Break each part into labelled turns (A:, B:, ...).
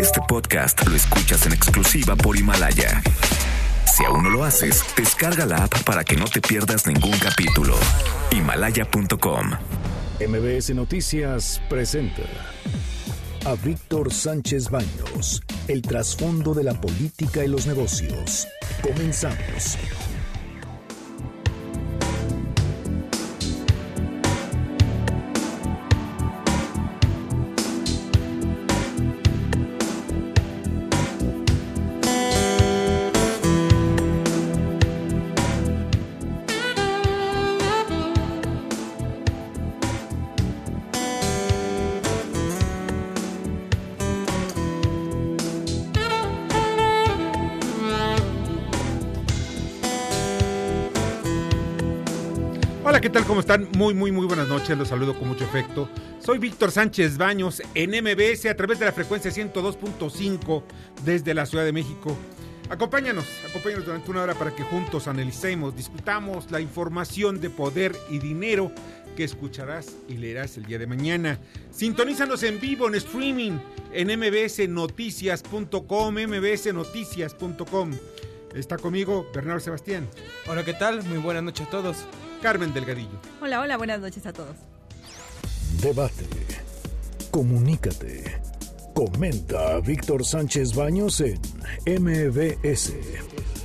A: Este podcast lo escuchas en exclusiva por Himalaya. Si aún no lo haces, descarga la app para que no te pierdas ningún capítulo. Himalaya.com.
B: MBS Noticias presenta a Víctor Sánchez Baños, el trasfondo de la política y los negocios. Comenzamos.
C: ¿Qué tal? ¿Cómo están? Muy, muy, muy buenas noches. Los saludo con mucho efecto. Soy Víctor Sánchez Baños en MBS a través de la frecuencia 102.5 desde la Ciudad de México. Acompáñanos, acompáñanos durante una hora para que juntos analicemos, discutamos la información de poder y dinero que escucharás y leerás el día de mañana. Sintonízanos en vivo en streaming en mbsnoticias.com, mbsnoticias.com. Está conmigo Bernardo Sebastián.
D: Hola, ¿qué tal? Muy buenas noches a todos.
C: Carmen Delgadillo.
E: Hola, hola, buenas noches a todos.
B: Debate. Comunícate. Comenta a Víctor Sánchez Baños en MBS.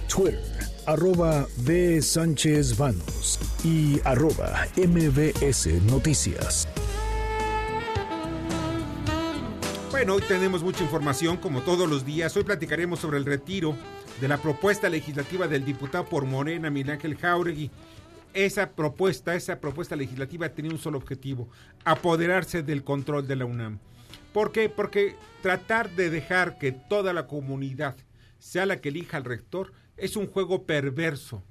B: Twitter, arroba B. Sánchez Baños y arroba MBS Noticias.
C: Bueno, hoy tenemos mucha información, como todos los días. Hoy platicaremos sobre el retiro de la propuesta legislativa del diputado por Morena, Miguel Ángel Jauregui. Esa propuesta, esa propuesta legislativa tenía un solo objetivo, apoderarse del control de la UNAM. ¿Por qué? Porque tratar de dejar que toda la comunidad sea la que elija al rector es un juego perverso.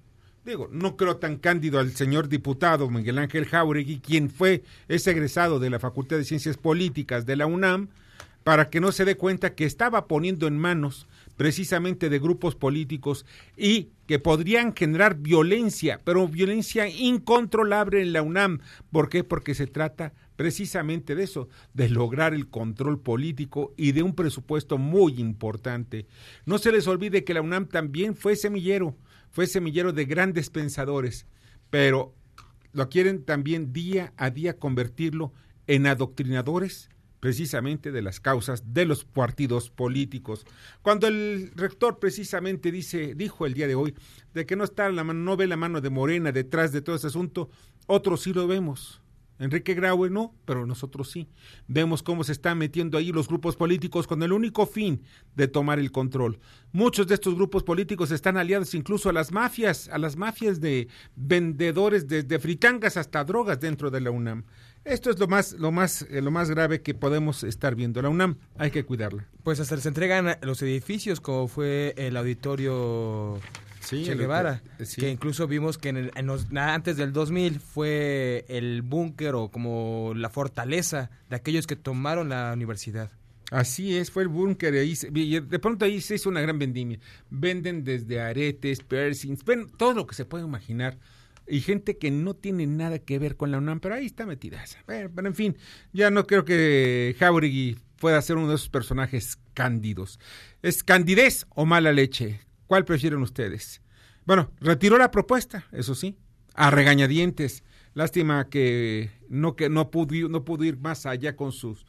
C: Digo, no creo tan cándido al señor diputado Miguel Ángel Jauregui, quien fue, es egresado de la Facultad de Ciencias Políticas de la UNAM, para que no se dé cuenta que estaba poniendo en manos precisamente de grupos políticos y que podrían generar violencia, pero violencia incontrolable en la UNAM. ¿Por qué? Porque se trata precisamente de eso, de lograr el control político y de un presupuesto muy importante. No se les olvide que la UNAM también fue semillero, fue semillero de grandes pensadores, pero lo quieren también día a día convertirlo en adoctrinadores precisamente de las causas de los partidos políticos. Cuando el rector precisamente dice, dijo el día de hoy, de que no está la mano, no ve la mano de Morena detrás de todo ese asunto, otros sí lo vemos. Enrique Graue no, pero nosotros sí. Vemos cómo se están metiendo ahí los grupos políticos con el único fin de tomar el control. Muchos de estos grupos políticos están aliados incluso a las mafias, a las mafias de vendedores desde fritangas hasta drogas dentro de la UNAM. Esto es lo más, lo más, eh, lo más grave que podemos estar viendo. La UNAM hay que cuidarla.
D: Pues hasta se entregan los edificios, como fue el auditorio
C: Sí,
D: Che
C: el-
D: Guevara,
C: sí.
D: que incluso vimos que en el- en los- antes del 2000 fue el búnker o como la fortaleza de aquellos que tomaron la universidad.
C: Así es, fue el búnker. ahí se- De pronto ahí se hizo una gran vendimia. Venden desde aretes, piercings, ven todo lo que se puede imaginar. Y gente que no tiene nada que ver con la UNAM, pero ahí está metida. Bueno, pero en fin, ya no creo que Jauregui pueda ser uno de esos personajes cándidos. ¿Es candidez o mala leche? ¿Cuál prefieren ustedes? Bueno, retiró la propuesta, eso sí, a regañadientes. Lástima que no, que no pudo, no pudo ir más allá con sus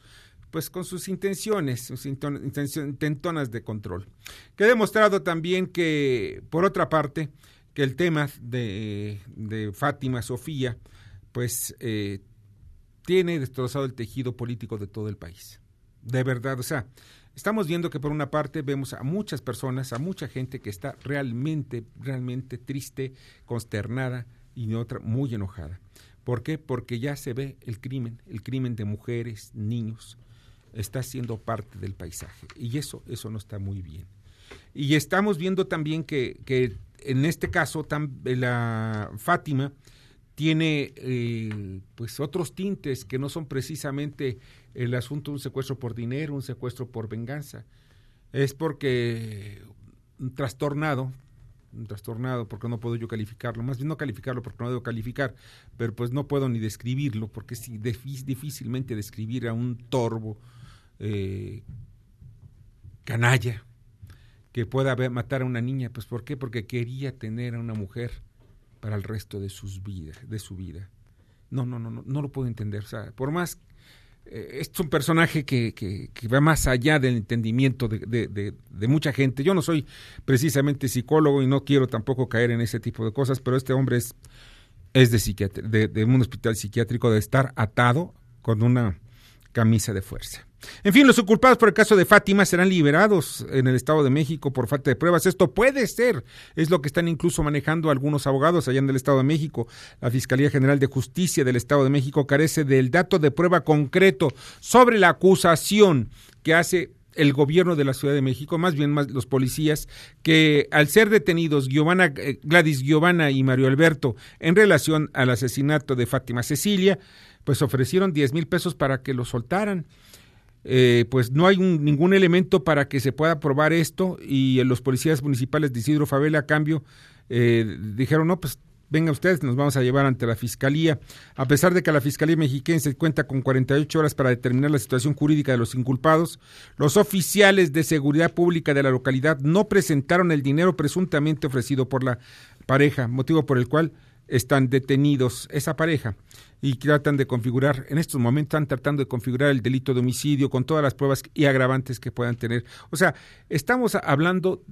C: pues con sus intenciones, sus intentonas de control. Que ha demostrado también que, por otra parte, que el tema de, de Fátima Sofía, pues eh, tiene destrozado el tejido político de todo el país. De verdad, o sea, estamos viendo que por una parte vemos a muchas personas, a mucha gente que está realmente, realmente triste, consternada y de otra muy enojada. ¿Por qué? Porque ya se ve el crimen, el crimen de mujeres, niños, está siendo parte del paisaje. Y eso, eso no está muy bien. Y estamos viendo también que, que en este caso tam- la Fátima tiene eh, pues otros tintes que no son precisamente el asunto de un secuestro por dinero, un secuestro por venganza. Es porque un trastornado, un trastornado, porque no puedo yo calificarlo, más bien no calificarlo porque no debo calificar, pero pues no puedo ni describirlo, porque es difí- difícilmente describir a un torbo eh, canalla que pueda matar a una niña. Pues ¿por qué? Porque quería tener a una mujer para el resto de, sus vidas, de su vida. No, no, no, no, no lo puedo entender. O sea, por más eh, es un personaje que, que, va más allá del entendimiento de, mucha gente. Yo no soy precisamente psicólogo y no quiero tampoco caer en ese tipo de cosas, pero este hombre es, es de, de un hospital psiquiátrico, de estar atado con una camisa de fuerza. En fin, los culpados por el caso de Fátima serán liberados en el Estado de México por falta de pruebas. Esto puede ser, es lo que están incluso manejando algunos abogados allá en el Estado de México. La Fiscalía General de Justicia del Estado de México carece del dato de prueba concreto sobre la acusación que hace el gobierno de la Ciudad de México, más bien más los policías, que al ser detenidos Giovanna, eh, Gladys Giovanna y Mario Alberto en relación al asesinato de Fátima Cecilia, pues ofrecieron 10 mil pesos para que lo soltaran. Eh, pues no hay ningún elemento para que se pueda probar esto y los policías municipales de Isidro Favela a cambio eh, dijeron, no, pues venga ustedes, nos vamos a llevar ante la Fiscalía. A pesar de que la Fiscalía Mexiquense cuenta con 48 horas para determinar la situación jurídica de los inculpados, los oficiales de seguridad pública de la localidad no presentaron el dinero presuntamente ofrecido por la pareja, motivo por el cual están detenidos esa pareja y tratan de configurar, en estos momentos están tratando de configurar el delito de homicidio con todas las pruebas y agravantes que puedan tener. O sea, estamos hablando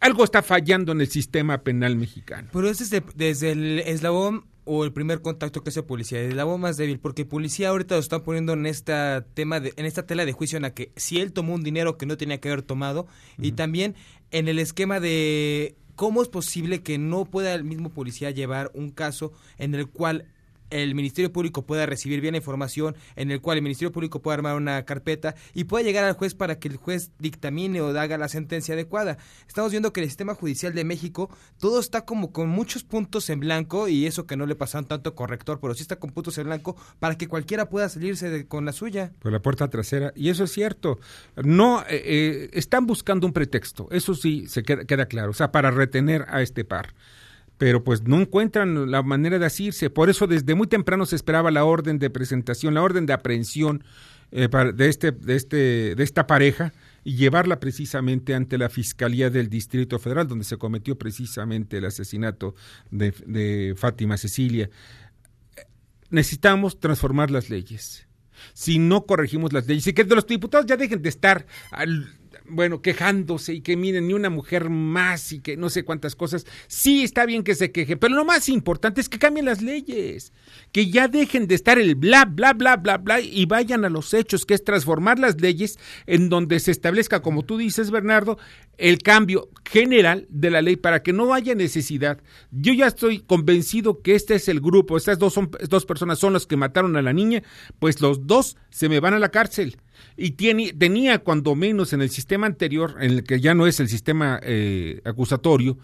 C: algo está fallando en el sistema penal mexicano.
D: Pero es desde, desde el eslabón o el primer contacto que hace policía, el eslabón más débil, porque policía ahorita lo están poniendo en esta tema de, en esta tela de juicio en la que si él tomó un dinero que no tenía que haber tomado y también en el esquema de cómo es posible que no pueda el mismo policía llevar un caso en el cual el Ministerio Público pueda recibir bien la información, en el cual el Ministerio Público pueda armar una carpeta y pueda llegar al juez para que el juez dictamine o haga la sentencia adecuada. Estamos viendo que el sistema judicial de México todo está como con muchos puntos en blanco y eso que no le pasan tanto corrector, pero sí está con puntos en blanco para que cualquiera pueda salirse con la suya.
C: Por la puerta trasera. Y eso es cierto. No, eh, eh, están buscando un pretexto. Eso sí se queda, queda claro. O sea, para retener a este par pero pues no encuentran la manera de asirse. Por eso desde muy temprano se esperaba la orden de presentación, la orden de aprehensión eh, de, este, de, este, de esta pareja y llevarla precisamente ante la Fiscalía del Distrito Federal, donde se cometió precisamente el asesinato de, de Fátima Cecilia. Necesitamos transformar las leyes. Si no corregimos las leyes y que los diputados ya dejen de estar al, bueno, quejándose y que miren, ni una mujer más y que no sé cuántas cosas. Sí, está bien que se queje, pero lo más importante es que cambien las leyes, que ya dejen de estar el bla, bla, bla, bla, bla y vayan a los hechos, que es transformar las leyes en donde se establezca, como tú dices, Bernardo, el cambio general de la ley para que no haya necesidad. Yo ya estoy convencido que este es el grupo, estas dos, son, dos personas son las que mataron a la niña, pues los dos se me van a la cárcel y tenía cuando menos en el sistema anterior, en el que ya no es el sistema eh, acusatorio,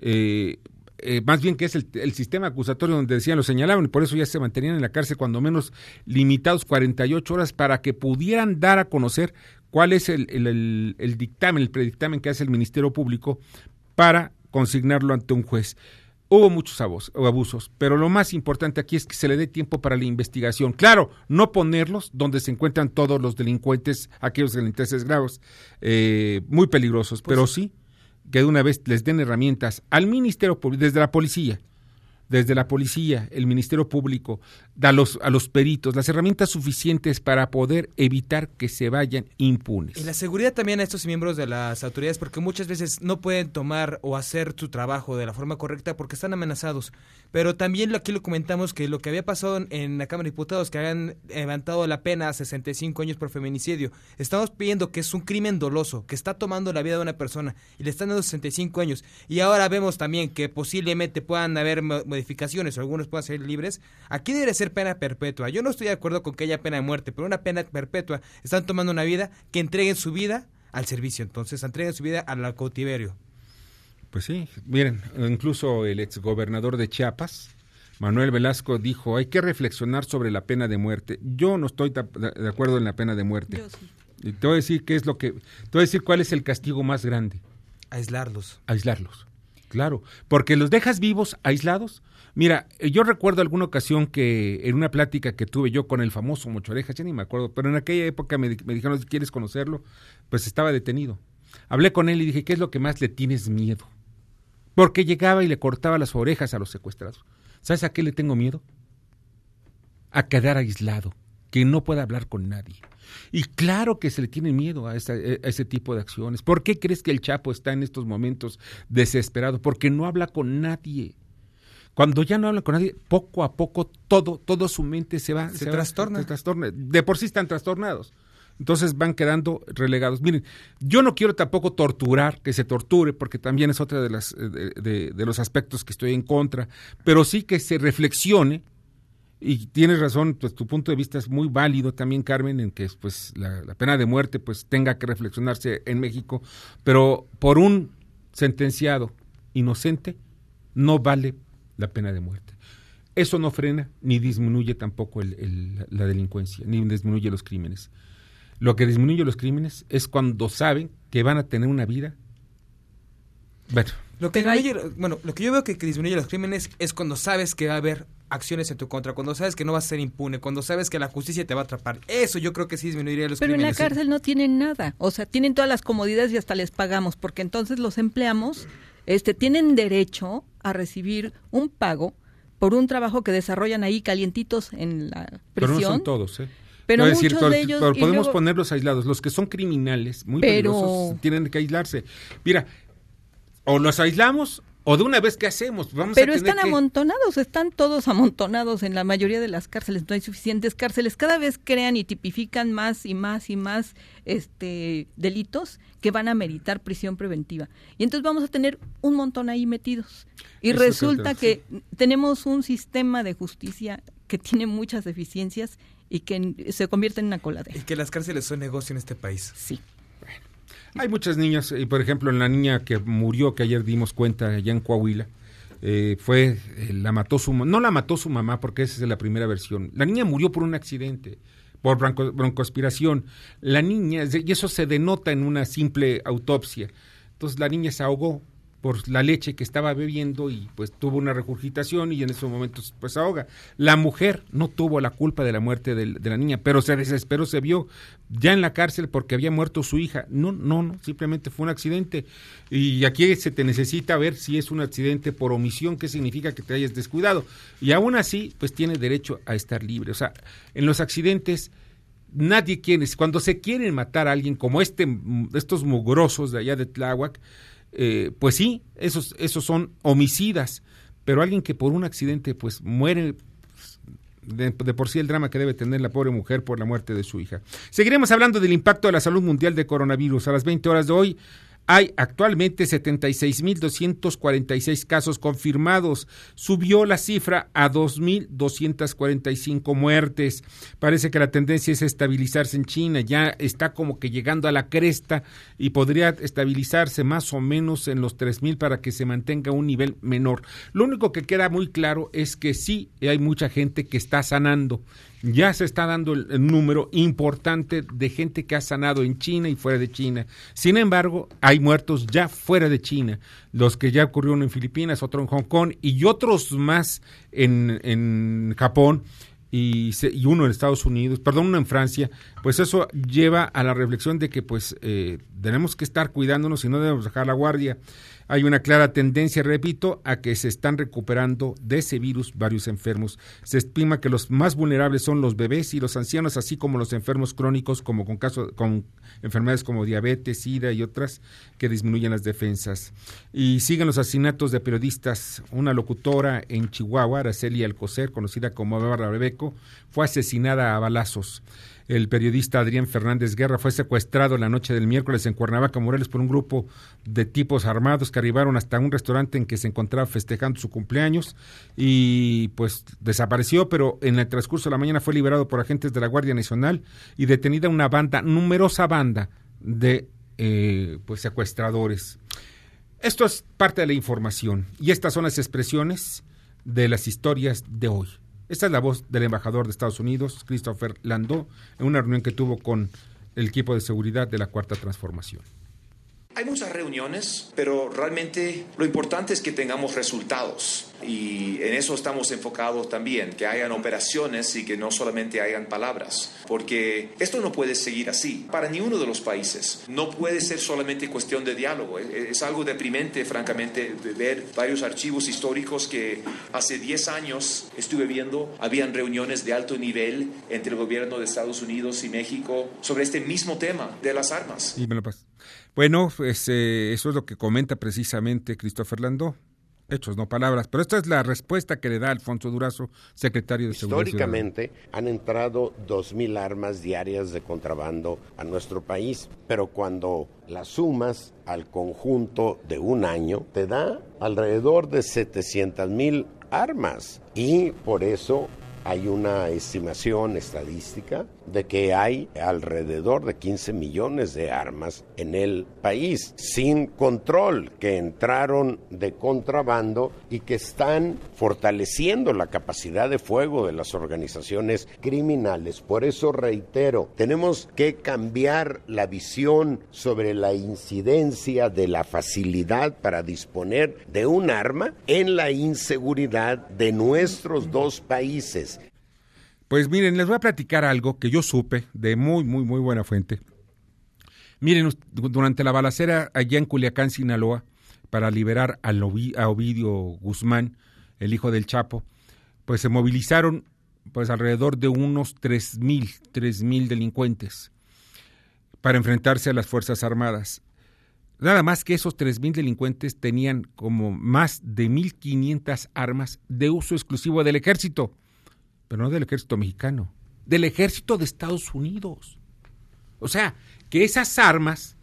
C: eh, eh, más bien que es el, sistema acusatorio donde decían, lo señalaban, y por eso ya se mantenían en la cárcel cuando menos limitados 48 horas para que pudieran dar a conocer cuál es el, el, el dictamen, el predictamen que hace el Ministerio Público para consignarlo ante un juez. Hubo muchos abusos, pero lo más importante aquí es que se le dé tiempo para la investigación. Claro, no ponerlos donde se encuentran todos los delincuentes, aquellos delincuentes graves, eh, muy peligrosos, pues pero sí que de una vez les den herramientas al Ministerio Público, desde la policía, desde la policía, el Ministerio Público, a los, a los peritos, las herramientas suficientes para poder evitar que se vayan impunes.
D: Y la seguridad también a estos miembros de las autoridades, porque muchas veces no pueden tomar o hacer su trabajo de la forma correcta porque están amenazados. Pero también aquí lo comentamos que lo que había pasado en la Cámara de Diputados, que habían levantado la pena a 65 años por feminicidio, estamos pidiendo que es un crimen doloso, que está tomando la vida de una persona y le están dando 65 años. Y ahora vemos también que posiblemente puedan haber modificaciones o algunos puedan ser libres. Aquí debe ser pena perpetua. Yo no estoy de acuerdo con que haya pena de muerte, pero una pena perpetua. Están tomando una vida que entreguen su vida al servicio, entonces entreguen su vida al cautiverio.
C: Pues sí, miren, incluso el exgobernador de Chiapas, Manuel Velasco, dijo, hay que reflexionar sobre la pena de muerte. Yo no estoy de acuerdo en la pena de muerte. Y te voy a decir qué es lo que, te voy a decir cuál es el castigo más grande.
D: Aislarlos.
C: Aislarlos. Claro, porque los dejas vivos, aislados. Mira, yo recuerdo alguna ocasión que en una plática que tuve yo con el famoso Mochorejas, ya ni me acuerdo, pero en aquella época me, dijeron, si quieres conocerlo, pues estaba detenido. Hablé con él y dije, ¿qué es lo que más le tienes miedo? Porque llegaba y le cortaba las orejas a los secuestrados. ¿Sabes a qué le tengo miedo? A quedar aislado, que no pueda hablar con nadie. Y claro que se le tiene miedo a, ese tipo de acciones. ¿Por qué crees que el Chapo está en estos momentos desesperado? Porque no habla con nadie. Cuando ya no habla con nadie, poco a poco todo, todo su mente se va.
D: Se, trastorna.
C: se trastorna. De por sí están trastornados. Entonces van quedando relegados. Miren, yo no quiero tampoco torturar, que se torture, porque también es otra de, las, de, de los aspectos que estoy en contra, pero sí que se reflexione y tienes razón, pues tu punto de vista es muy válido también, Carmen, en que pues la, la, pena de muerte pues tenga que reflexionarse en México, pero por un sentenciado inocente no vale la pena de muerte. Eso no frena ni disminuye tampoco el, el, la delincuencia, ni disminuye los crímenes. Lo que disminuye los crímenes es cuando saben que van a tener una vida.
D: Bueno, lo que, bueno, lo que yo veo que, que disminuye los crímenes es cuando sabes que va a haber acciones en tu contra, cuando sabes que no vas a ser impune, cuando sabes que la justicia te va a atrapar. Eso yo creo que sí disminuiría los
E: Pero
D: crímenes.
E: Pero en la cárcel no tienen nada, o sea, tienen todas las comodidades y hasta les pagamos, porque entonces los empleamos este tienen derecho a recibir un pago por un trabajo que desarrollan ahí calientitos en la prisión.
C: Pero no son todos, ¿eh?
E: Pero muchos decir, de ellos
C: pero podemos luego, ponerlos aislados. Los que son criminales, muy pero, peligrosos, tienen que aislarse. Mira, o los aislamos o de una vez, ¿qué hacemos?
E: Vamos Pero a están que... amontonados, están todos amontonados en la mayoría de las cárceles, no hay suficientes cárceles. Cada vez crean y tipifican más y más y más este delitos que van a meritar prisión preventiva. Y entonces vamos a tener un montón ahí metidos. Y Eso resulta que sí. tenemos un sistema de justicia que tiene muchas deficiencias y que se convierte en una coladera.
D: Y que las cárceles son negocio en este país.
E: Sí.
C: Hay muchas niñas, y por ejemplo, la niña que murió, que ayer dimos cuenta allá en Coahuila, eh, fue, eh, la mató su no la mató su mamá, porque esa es la primera versión. La niña murió por un accidente, por bronco, broncoaspiración. La niña, y eso se denota en una simple autopsia. Entonces la niña se ahogó por la leche que estaba bebiendo y pues tuvo una regurgitación y en esos momentos pues ahoga. La mujer no tuvo la culpa de la muerte de, la niña, pero se desesperó, se vio ya en la cárcel porque había muerto su hija. No, no, no, simplemente fue un accidente. Y aquí se te necesita ver si es un accidente por omisión, qué significa que te hayas descuidado. Y aún así, pues tiene derecho a estar libre. O sea, en los accidentes nadie quiere, cuando se quieren matar a alguien como este, estos mugrosos de allá de Tláhuac, eh, pues sí, esos, esos son homicidas, pero alguien que por un accidente pues muere de, de, por sí el drama que debe tener la pobre mujer por la muerte de su hija. Seguiremos hablando del impacto de la salud mundial de coronavirus a las 20 horas de hoy. Hay actualmente 76.246 casos confirmados. Subió la cifra a 2.245 muertes. Parece que la tendencia es estabilizarse en China. Ya está como que llegando a la cresta y podría estabilizarse más o menos en los 3.000 para que se mantenga un nivel menor. Lo único que queda muy claro es que sí hay mucha gente que está sanando ya se está dando el, número importante de gente que ha sanado en China y fuera de China. Sin embargo, hay muertos ya fuera de China, los que ya ocurrieron en Filipinas, otro en Hong Kong y otros más en, en Japón. Y, se, y, uno en Estados Unidos, perdón, uno en Francia, pues eso lleva a la reflexión de que pues eh, tenemos que estar cuidándonos y no debemos dejar la guardia. Hay una clara tendencia, repito, a que se están recuperando de ese virus varios enfermos. Se estima que los más vulnerables son los bebés y los ancianos, así como los enfermos crónicos, como con, caso, con enfermedades como diabetes, sida y otras que disminuyen las defensas. Y siguen los asesinatos de periodistas. Una locutora en Chihuahua, Araceli Alcocer, conocida como Bárbara Rebeco, fue asesinada a balazos. El periodista Adrián Fernández Guerra fue secuestrado la noche del miércoles en Cuernavaca, Morelos, por un grupo de tipos armados que arribaron hasta un restaurante en que se encontraba festejando su cumpleaños y pues desapareció, pero en el transcurso de la mañana fue liberado por agentes de la Guardia Nacional y detenida una banda, numerosa banda de eh, pues secuestradores. Esto es parte de la información y estas son las expresiones de las historias de hoy. Esta es la voz del embajador de Estados Unidos, Christopher Landau, en una reunión que tuvo con el equipo de seguridad de la Cuarta Transformación.
F: Hay muchas reuniones, pero realmente lo importante es que tengamos resultados. Y en eso estamos enfocados también, que hayan operaciones y que no solamente hayan palabras. Porque esto no puede seguir así para ni uno de los países. No puede ser solamente cuestión de diálogo. Es algo deprimente, francamente, ver varios archivos históricos que hace 10 años estuve viendo. Habían reuniones de alto nivel entre el gobierno de Estados Unidos y México sobre este mismo tema de las armas.
C: Y me lo bueno, pues, eh, eso es lo que comenta precisamente Christopher Landó. Hechos, no palabras. Pero esta es la respuesta que le da Alfonso Durazo, secretario de
G: Seguridad. Históricamente han entrado 2.000 armas diarias de contrabando a nuestro país, pero cuando las sumas al conjunto de un año, te da alrededor de 700.000 armas. Y por eso hay una estimación estadística de que hay alrededor de 15 millones de armas en el país sin control que entraron de contrabando y que están fortaleciendo la capacidad de fuego de las organizaciones criminales. Por eso reitero, tenemos que cambiar la visión sobre la incidencia de la facilidad para disponer de un arma en la inseguridad de nuestros dos países
C: pues miren, les voy a platicar algo que yo supe de muy, muy, muy buena fuente. Miren, durante la balacera allá en Culiacán, Sinaloa, para liberar a Ovidio Guzmán, el hijo del Chapo, pues se movilizaron pues alrededor de unos tres mil, tres mil delincuentes para enfrentarse a las Fuerzas Armadas. Nada más que esos tres mil delincuentes tenían como más de 1.500 armas de uso exclusivo del ejército pero no del ejército mexicano, del ejército de Estados Unidos. O sea, que esas armas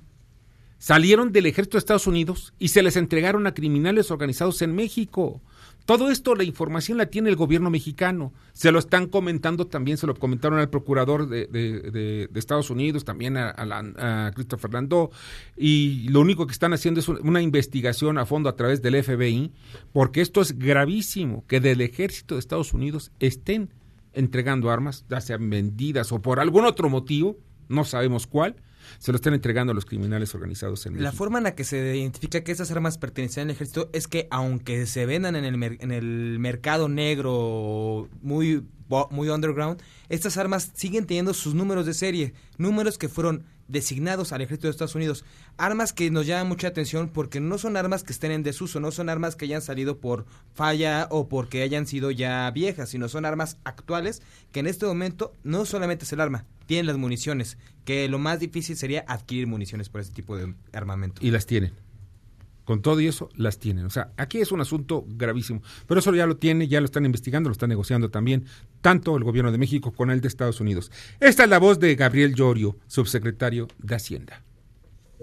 C: salieron del ejército de Estados Unidos y se les entregaron a criminales organizados en México. Todo esto, la información la tiene el gobierno mexicano. Se lo están comentando también, se lo comentaron al procurador de, Estados Unidos, también a, a, Christopher Landó. Y lo único que están haciendo es una investigación a fondo a través del FBI, porque esto es gravísimo, que del ejército de Estados Unidos estén entregando armas, ya sean vendidas o por algún otro motivo, no sabemos cuál, se lo están entregando a los criminales organizados en México.
D: La forma en la que se identifica que esas armas pertenecen al ejército es que aunque se vendan en el, en el mercado negro muy, muy underground, estas armas siguen teniendo sus números de serie, números que fueron designados al ejército de Estados Unidos. Armas que nos llaman mucha atención porque no son armas que estén en desuso, no son armas que hayan salido por falla o porque hayan sido ya viejas, sino son armas actuales que en este momento no solamente es el arma, tienen las municiones, que lo más difícil sería adquirir municiones por ese tipo de armamento.
C: Y las tienen. Con todo y eso, las tienen. O sea, aquí es un asunto gravísimo. Pero eso ya lo tiene, ya lo están investigando, lo están negociando también, tanto el gobierno de México con el de Estados Unidos. Esta es la voz de Gabriel Llorio, subsecretario de Hacienda.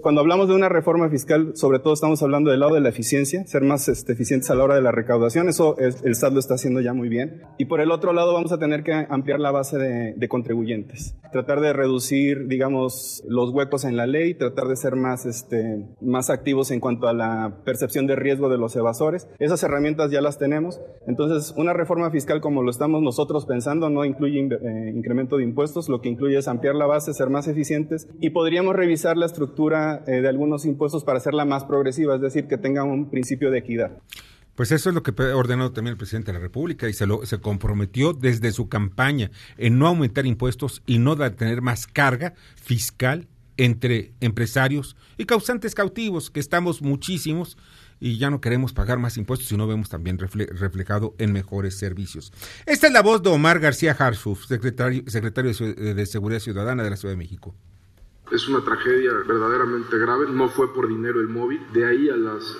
H: Cuando hablamos de una reforma fiscal, sobre todo estamos hablando del lado de la eficiencia, ser más este, eficientes a la hora de la recaudación. Eso el SAT lo está haciendo ya muy bien. Y por el otro lado vamos a tener que ampliar la base de, contribuyentes. Tratar de reducir, digamos, los huecos en la ley, tratar de ser más, este, más activos en cuanto a la percepción de riesgo de los evasores. Esas herramientas ya las tenemos. Entonces, una reforma fiscal como lo estamos nosotros pensando no incluye eh, incremento de impuestos, lo que incluye es ampliar la base, ser más eficientes y podríamos revisar la estructura eh, de algunos impuestos para hacerla más progresiva, es decir, que tenga un principio de equidad.
C: Pues eso es lo que ha ordenado también el presidente de la República y se, lo, se comprometió desde su campaña en no aumentar impuestos y no tener más carga fiscal entre empresarios y causantes cautivos, que estamos muchísimos y ya no queremos pagar más impuestos y no vemos también reflejado en mejores servicios. Esta es la voz de Omar García Harsuf, secretario, secretario de Seguridad Ciudadana de la Ciudad de México.
I: Es una tragedia verdaderamente grave, no fue por dinero el móvil, de ahí a las,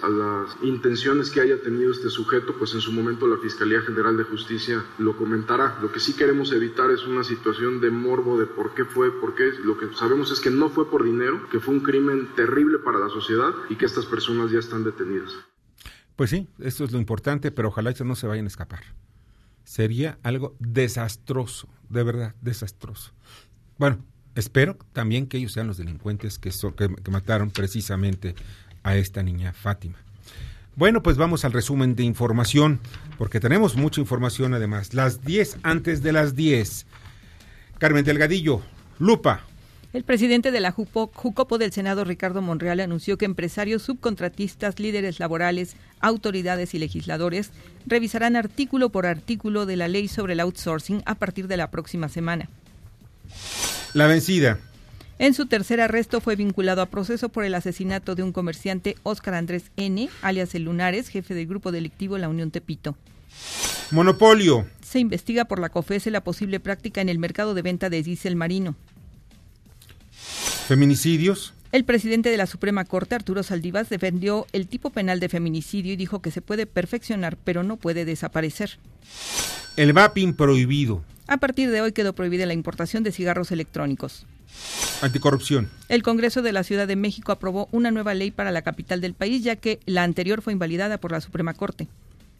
I: intenciones que haya tenido este sujeto, pues en su momento la Fiscalía General de Justicia lo comentará. Lo que sí queremos evitar es una situación de morbo de por qué fue, por qué. Lo que sabemos es que no fue por dinero, que fue un crimen terrible para la sociedad y que estas personas ya están detenidas.
C: Pues sí, esto es lo importante, pero ojalá que no se vayan a escapar. Sería algo desastroso, de verdad, desastroso. Bueno, espero también que ellos sean los delincuentes que, mataron precisamente a esta niña Fátima. Bueno, pues vamos al resumen de información, porque tenemos mucha información además. Las 10 antes de las 10. Carmen Delgadillo, Lupa.
E: El presidente de la Jucopo del Senado, Ricardo Monreal, anunció que empresarios, subcontratistas, líderes laborales, autoridades y legisladores revisarán artículo por artículo de la ley sobre el outsourcing a partir de la próxima semana.
C: La vencida.
E: En su tercer arresto fue vinculado a proceso por el asesinato de un comerciante, Óscar Andrés N., alias El Lunares, jefe del grupo delictivo La Unión Tepito.
C: Monopolio.
E: Se investiga por la COFESE la posible práctica en el mercado de venta de diésel marino.
C: Feminicidios.
E: El presidente de la Suprema Corte, Arturo Saldivas, defendió el tipo penal de feminicidio y dijo que se puede perfeccionar, pero no puede desaparecer.
C: El vaping prohibido.
E: A partir de hoy quedó prohibida la importación de cigarros electrónicos.
C: Anticorrupción.
E: El Congreso de la Ciudad de México aprobó una nueva ley para la capital del país, ya que la anterior fue invalidada por la Suprema Corte.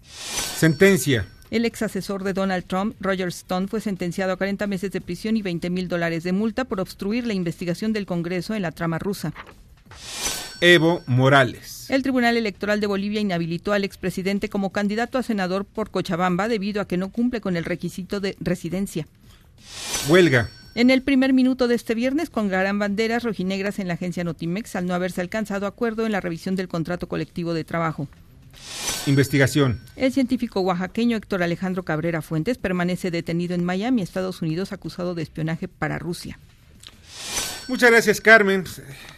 C: Sentencia.
E: El ex asesor de Donald Trump, Roger Stone, fue sentenciado a 40 meses de prisión y 20 mil dólares de multa por obstruir la investigación del Congreso en la trama rusa.
C: Evo Morales.
E: El Tribunal Electoral de Bolivia inhabilitó al expresidente como candidato a senador por Cochabamba debido a que no cumple con el requisito de residencia.
C: Huelga.
E: En el primer minuto de este viernes colgarán banderas rojinegras en la agencia Notimex al no haberse alcanzado acuerdo en la revisión del contrato colectivo de trabajo.
C: Investigación.
E: El científico oaxaqueño Héctor Alejandro Cabrera Fuentes permanece detenido en Miami, Estados Unidos, acusado de espionaje para Rusia.
C: Muchas gracias, Carmen.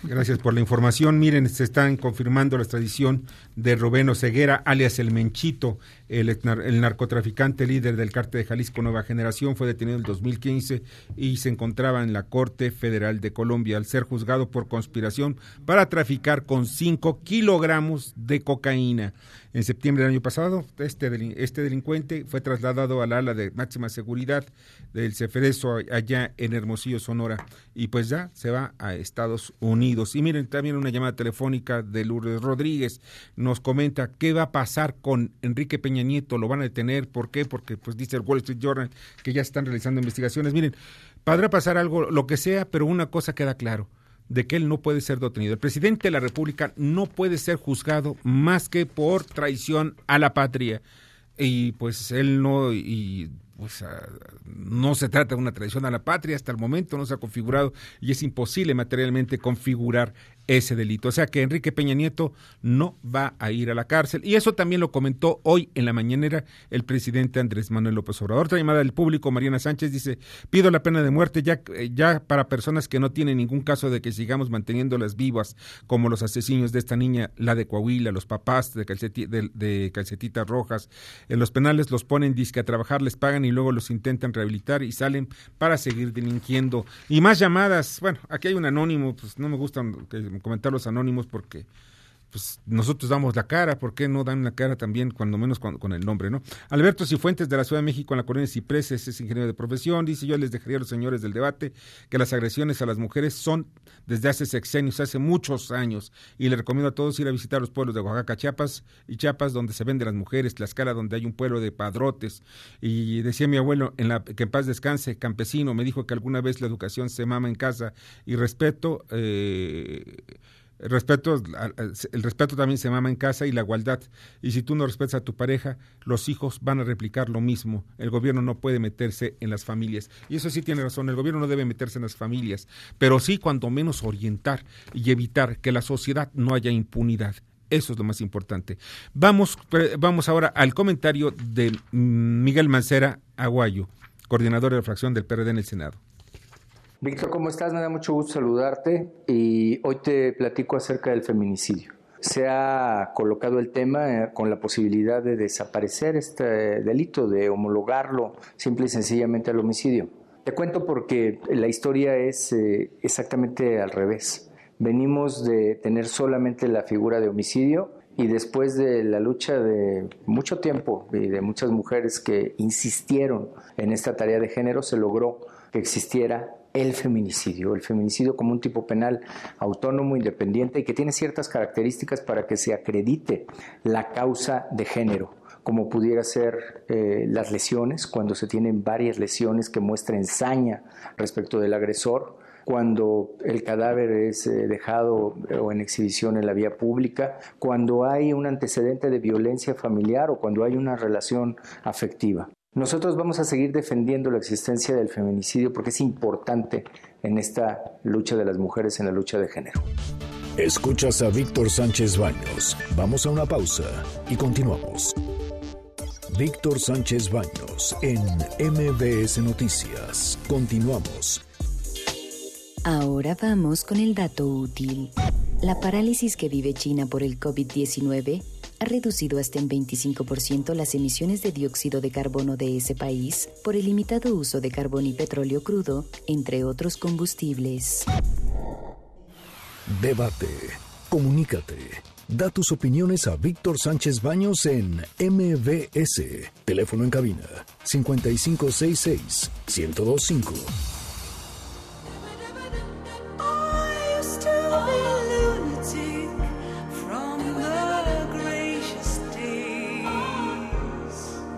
C: Gracias por la información. Miren, se están confirmando la extradición de Rubén Ceguera, alias el Menchito, el, narcotraficante líder del cártel de Jalisco Nueva Generación. Fue detenido en el 2015 y se encontraba en la Corte Federal de Colombia al ser juzgado por conspiración para traficar con 5 kilogramos de cocaína. En septiembre del año pasado, este, este delincuente fue trasladado al ala de máxima seguridad del Ceferezo allá en Hermosillo, Sonora, y pues ya se va a Estados Unidos. Y miren, también una llamada telefónica de Lourdes Rodríguez nos comenta qué va a pasar con Enrique Peña Nieto, lo van a detener, ¿por qué? Porque pues dice el Wall Street Journal que ya están realizando investigaciones. Miren, podrá pasar algo, lo que sea, pero una cosa queda claro de que él no puede ser detenido. El presidente de la República no puede ser juzgado más que por traición a la patria. Y pues él no, y pues no se trata de una traición a la patria, hasta el momento no se ha configurado y es imposible materialmente configurar ese delito. O sea que Enrique Peña Nieto no va a ir a la cárcel. Y eso también lo comentó hoy en la mañanera el presidente Andrés Manuel López Obrador. Otra llamada del público, Mariana Sánchez dice, pido la pena de muerte ya, ya para personas que no tienen ningún caso de que sigamos manteniéndolas vivas, como los asesinos de esta niña, la de Coahuila, los papás de, de, calcetitas rojas. En los penales los ponen disque a trabajar, les pagan y luego los intentan rehabilitar y salen para seguir delinquiendo. Y más llamadas, bueno, aquí hay un anónimo, pues no me gustan que comentar los anónimos porque pues nosotros damos la cara, ¿por qué no dan la cara también, cuando menos con, el nombre, ¿no? Alberto Cifuentes de la Ciudad de México en la colonia Cipreses es ingeniero de profesión, dice yo les dejaría a los señores del debate que las agresiones a las mujeres son desde hace sexenios, hace muchos años, y le recomiendo a todos ir a visitar los pueblos de Oaxaca, Chiapas y Chiapas, donde se venden las mujeres, la escala donde hay un pueblo de padrotes, y decía mi abuelo, en la, que en paz descanse, campesino, me dijo que alguna vez la educación se mama en casa, y respeto, eh, el respeto, el respeto también se mama en casa y la igualdad. Y si tú no respetas a tu pareja, los hijos van a replicar lo mismo. El gobierno no puede meterse en las familias. Y eso sí tiene razón, el gobierno no debe meterse en las familias, pero sí cuando menos orientar y evitar que la sociedad no haya impunidad. Eso es lo más importante. Vamos, vamos ahora al comentario de Miguel Mancera Aguayo, coordinador de la fracción del PRD en el Senado.
J: Víctor, ¿cómo estás? Me da mucho gusto saludarte y hoy te platico acerca del feminicidio. Se ha colocado el tema eh, con la posibilidad de desaparecer este delito, de homologarlo simple y sencillamente al homicidio. Te cuento porque la historia es eh, exactamente al revés. Venimos de tener solamente la figura de homicidio y después de la lucha de mucho tiempo y de muchas mujeres que insistieron en esta tarea de género, se logró que existiera el feminicidio, el feminicidio como un tipo penal autónomo, independiente y que tiene ciertas características para que se acredite la causa de género como pudiera ser eh, las lesiones, cuando se tienen varias lesiones que muestren saña respecto del agresor, cuando el cadáver es eh, dejado eh, o en exhibición en la vía pública, cuando hay un antecedente de violencia familiar o cuando hay una relación afectiva. Nosotros vamos a seguir defendiendo la existencia del feminicidio porque es importante en esta lucha de las mujeres, en la lucha de género.
B: Escuchas a Víctor Sánchez Baños. Vamos a una pausa y continuamos. Víctor Sánchez Baños en MBS Noticias. Continuamos.
K: Ahora vamos con el dato útil. La parálisis que vive China por el COVID-19 ha reducido hasta en 25% las emisiones de dióxido de carbono de ese país por el limitado uso de carbón y petróleo crudo, entre otros combustibles.
B: Debate. Comunícate. Da tus opiniones a Víctor Sánchez Baños en MBS. Teléfono en cabina 5566 1025.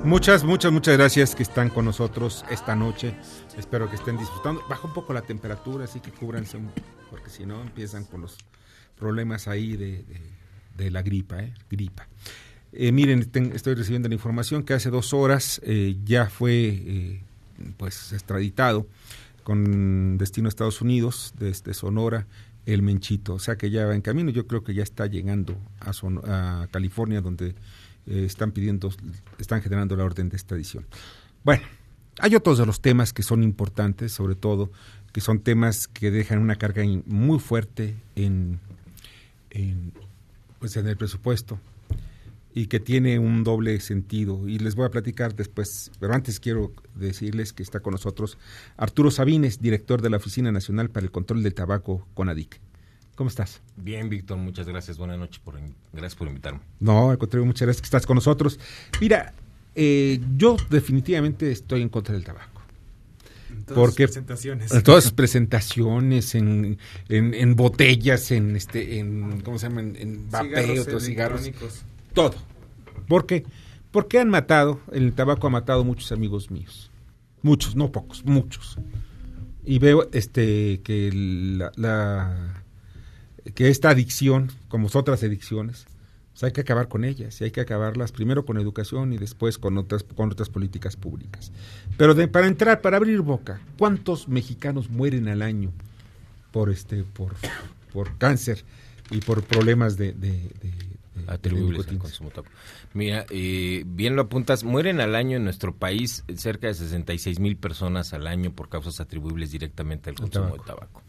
C: Muchas, muchas, muchas gracias que están con nosotros esta noche. Espero que estén disfrutando. Baja un poco la temperatura, así que cúbranse, porque si no empiezan con los problemas ahí de, de, la gripa, ¿eh? gripa. Eh, miren, estoy recibiendo la información que hace dos horas eh, ya fue eh, pues extraditado con destino a Estados Unidos desde Sonora el Menchito, o sea que ya va en camino. Yo creo que ya está llegando a, a California donde eh, están pidiendo, están generando la orden de extradición. Bueno, hay otros de los temas que son importantes, sobre todo, que son temas que dejan una carga muy fuerte en, pues en el presupuesto y que tiene un doble sentido. Y les voy a platicar después, pero antes quiero decirles que está con nosotros Arturo Sabines, director de la Oficina Nacional para el Control del Tabaco, CONADIC. ¿Cómo estás?
L: Bien, Víctor, muchas gracias. Buenas noches, por, gracias por invitarme.
C: No, al contrario, muchas gracias que estás con nosotros. Mira, eh, yo definitivamente estoy en contra del tabaco.
D: En todas
C: porque
D: presentaciones.
C: en todas sus presentaciones, en, en, en botellas, en este, en ¿cómo se llama? En, en vapeo, cigarros, cigarros, todo. ¿Por qué? Porque han matado, el tabaco ha matado muchos amigos míos. Muchos, no pocos, muchos. Y veo este que la, la que esta adicción, como otras adicciones, pues hay que acabar con ellas y hay que acabarlas primero con educación y después con otras, con otras políticas públicas. Pero para entrar, para abrir boca, ¿cuántos mexicanos mueren al año por este, por, por cáncer y por problemas de, de, de
L: atribuibles al consumo tabaco. Mira, eh, bien lo apuntas, mueren al año en nuestro país cerca de 66 mil personas al año por causas atribuibles directamente al consumo tabaco. de tabaco.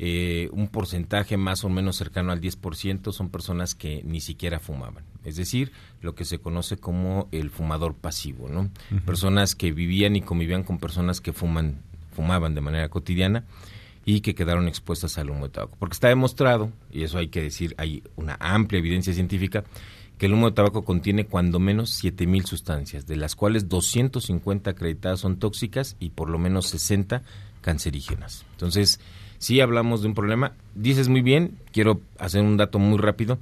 L: Eh, un porcentaje más o menos cercano al 10% son personas que ni siquiera fumaban. Es decir, lo que se conoce como el fumador pasivo, ¿no? Personas que vivían y convivían con personas que fuman, fumaban de manera cotidiana y que quedaron expuestas al humo de tabaco. Porque está demostrado, y eso hay que decir, hay una amplia evidencia científica, que el humo de tabaco contiene cuando menos 7.000 sustancias, de las cuales 250 acreditadas son tóxicas y por lo menos 60 cancerígenas. Entonces, sí hablamos de un problema. Dices muy bien, quiero hacer un dato muy rápido.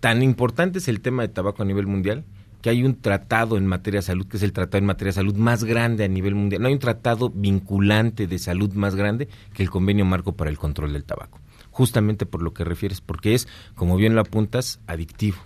L: Tan importante es el tema de tabaco a nivel mundial que hay un tratado en materia de salud, que es el tratado en materia de salud más grande a nivel mundial. No hay un tratado vinculante de salud más grande que el convenio marco para el control del tabaco. Justamente por lo que refieres, porque es, como bien lo apuntas, adictivo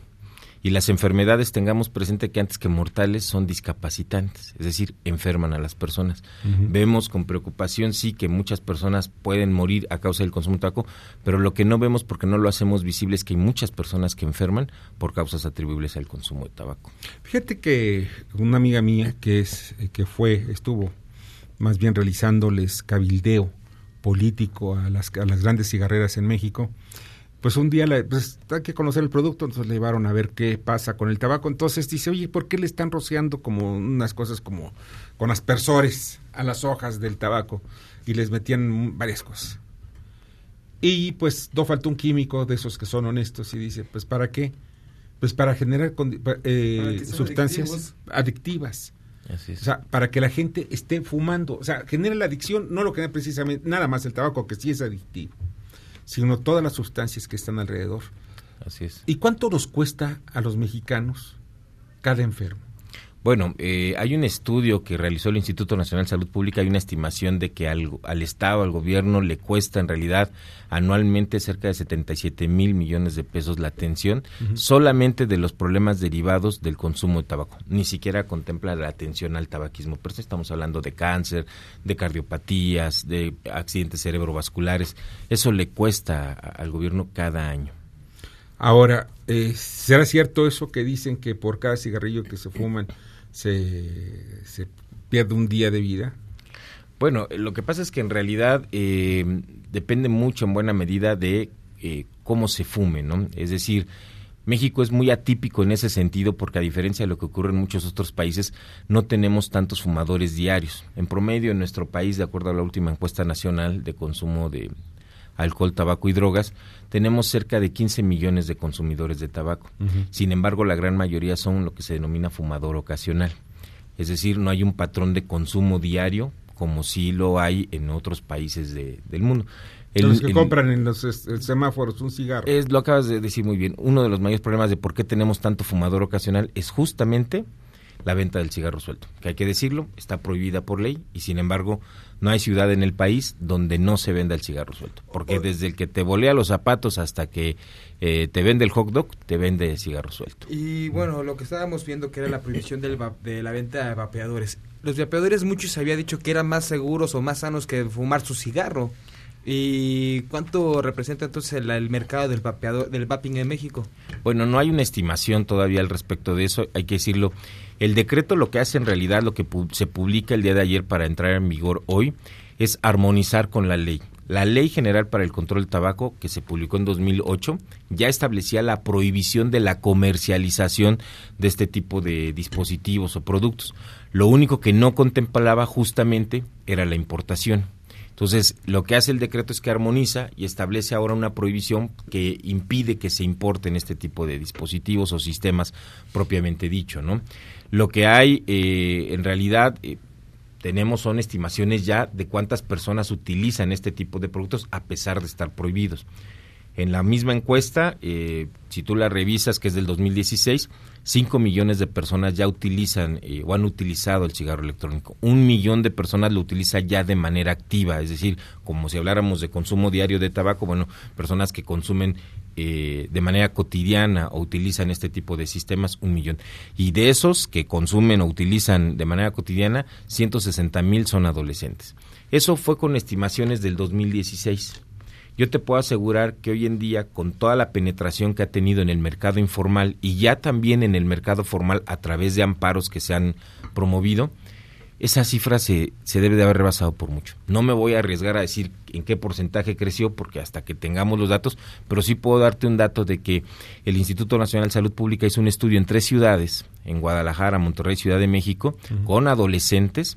L: y las enfermedades tengamos presente que antes que mortales son discapacitantes, es decir, enferman a las personas. Vemos con preocupación sí que muchas personas pueden morir a causa del consumo de tabaco, pero lo que no vemos porque no lo hacemos visible es que hay muchas personas que enferman por causas atribuibles al consumo de tabaco.
C: Fíjate que una amiga mía que es que fue estuvo más bien realizándoles cabildeo político a las a las grandes cigarreras en México pues un día pues, hay que conocer el producto, entonces le llevaron a ver qué pasa con el tabaco. Entonces dice, oye, ¿por qué le están rociando como unas cosas como con aspersores a las hojas del tabaco? Y les metían varias cosas. Y pues no faltó un químico de esos que son honestos y dice, pues ¿para qué? Pues para generar eh, sustancias adictivas. O sea, para que la gente esté fumando. O sea, genera la adicción, no lo genera precisamente nada más el tabaco, que sí es adictivo sino todas las sustancias que están alrededor.
L: Así es.
C: ¿Y cuánto nos cuesta a los mexicanos cada enfermo?
L: Bueno, eh, hay un estudio que realizó el Instituto Nacional de Salud Pública, hay una estimación de que al, al Estado, al gobierno, le cuesta en realidad anualmente cerca de 77 mil millones de pesos la atención solamente de los problemas derivados del consumo de tabaco. Ni siquiera contempla la atención al tabaquismo. Pero estamos hablando de cáncer, de cardiopatías, de accidentes cerebrovasculares. Eso le cuesta al gobierno cada año.
C: Ahora, eh, ¿será cierto eso que dicen que por cada cigarrillo que se fuman se, se pierde un día de vida?
L: Bueno, lo que pasa es que en realidad eh, depende mucho en buena medida de eh, cómo se fume, ¿no? Es decir, México es muy atípico en ese sentido porque a diferencia de lo que ocurre en muchos otros países, no tenemos tantos fumadores diarios. En promedio, en nuestro país, de acuerdo a la última encuesta nacional de consumo de alcohol, tabaco y drogas, tenemos cerca de 15 millones de consumidores de tabaco. Sin embargo, la gran mayoría son lo que se denomina fumador ocasional. Es decir, no hay un patrón de consumo diario como sí lo hay en otros países del mundo.
C: los que compran en los semáforos un cigarro.
L: Es, lo acabas de decir muy bien. Uno de los mayores problemas de por qué tenemos tanto fumador ocasional es justamente la venta del cigarro suelto, que hay que decirlo, está prohibida por ley y sin embargo no hay ciudad en el país donde no se venda el cigarro suelto, porque desde el que te volea los zapatos hasta que eh, te vende el hot dog, te vende cigarro suelto.
D: Y bueno, lo que estábamos viendo que era la prohibición del de la venta de vapeadores. Los vapeadores muchos había dicho que eran más seguros o más sanos que fumar su cigarro. ¿Y cuánto representa entonces el, mercado del vapeador, del vaping en México?
L: Bueno, no hay una estimación todavía al respecto de eso, hay que decirlo. El decreto lo que hace en realidad, lo que se publica el día de ayer para entrar en vigor hoy, es armonizar con la ley. La Ley General para el Control del Tabaco, que se publicó en 2008, ya establecía la prohibición de la comercialización de este tipo de dispositivos o productos. Lo único que no contemplaba justamente era la importación. Entonces, lo que hace el decreto es que armoniza y establece ahora una prohibición que impide que se importen este tipo de dispositivos o sistemas propiamente dicho, ¿no? Lo que hay eh, en realidad eh, tenemos son estimaciones ya de cuántas personas utilizan este tipo de productos a pesar de estar prohibidos. En la misma encuesta, eh, si tú la revisas, que es del 2016, 5 millones de personas ya utilizan eh, o han utilizado el cigarro electrónico. Un millón de personas lo utiliza ya de manera activa, es decir, como si habláramos de consumo diario de tabaco, bueno, personas que consumen eh, de manera cotidiana o utilizan este tipo de sistemas, un millón. Y de esos que consumen o utilizan de manera cotidiana, 160 mil son adolescentes. Eso fue con estimaciones del 2016 yo te puedo asegurar que hoy en día, con toda la penetración que ha tenido en el mercado informal y ya también en el mercado formal a través de amparos que se han promovido, esa cifra se, se debe de haber rebasado por mucho. No me voy a arriesgar a decir en qué porcentaje creció, porque hasta que tengamos los datos, pero sí puedo darte un dato de que el Instituto Nacional de Salud Pública hizo un estudio en tres ciudades, en Guadalajara, Monterrey, Ciudad de México, con adolescentes,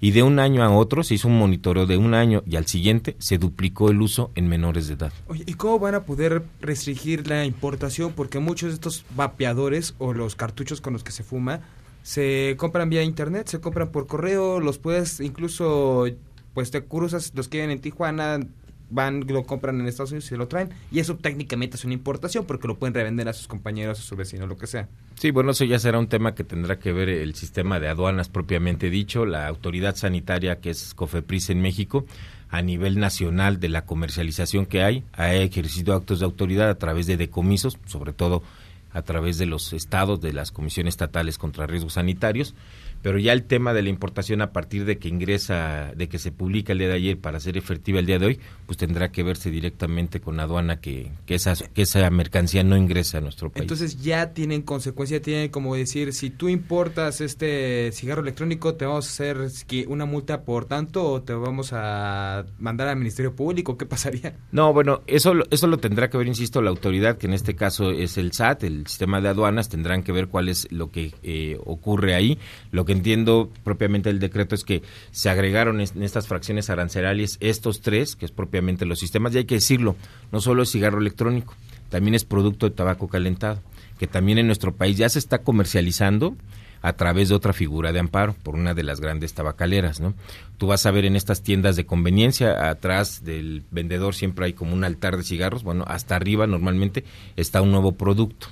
L: y de un año a otro se hizo un monitoreo de un año y al siguiente se duplicó el uso en menores de edad.
D: Oye, ¿y cómo van a poder restringir la importación? Porque muchos de estos vapeadores o los cartuchos con los que se fuma se compran vía internet, se compran por correo, los puedes incluso, pues te cruzas, los que en Tijuana, van, lo compran en Estados Unidos y se lo traen. Y eso técnicamente es una importación porque lo pueden revender a sus compañeros, a su vecino, lo que sea.
L: Sí, bueno, eso ya será un tema que tendrá que ver el sistema de aduanas propiamente dicho, la autoridad sanitaria que es COFEPRIS en México a nivel nacional de la comercialización que hay, ha ejercido actos de autoridad a través de decomisos, sobre todo a través de los estados, de las comisiones estatales contra riesgos sanitarios, pero ya el tema de la importación a partir de que ingresa, de que se publica el día de ayer para ser efectiva el día de hoy, pues tendrá que verse directamente con aduana que, que, esa, que esa mercancía no ingresa a nuestro país.
D: Entonces ya tienen consecuencia, tienen como decir, si tú importas este cigarro electrónico, te vamos a hacer una multa por tanto o te vamos a mandar al Ministerio Público, ¿qué pasaría?
L: No, bueno, eso, eso lo tendrá que ver, insisto, la autoridad, que en este caso es el SAT, el sistema de aduanas, tendrán que ver cuál es lo que eh, ocurre ahí, lo que entiendo propiamente el decreto es que se agregaron en estas fracciones arancelarias estos tres, que es propiamente los sistemas, y hay que decirlo, no solo es cigarro electrónico, también es producto de tabaco calentado, que también en nuestro país ya se está comercializando a través de otra figura de amparo por una de las grandes tabacaleras, ¿no? Tú vas a ver en estas tiendas de conveniencia, atrás del vendedor siempre hay como un altar de cigarros, bueno, hasta arriba normalmente está un nuevo producto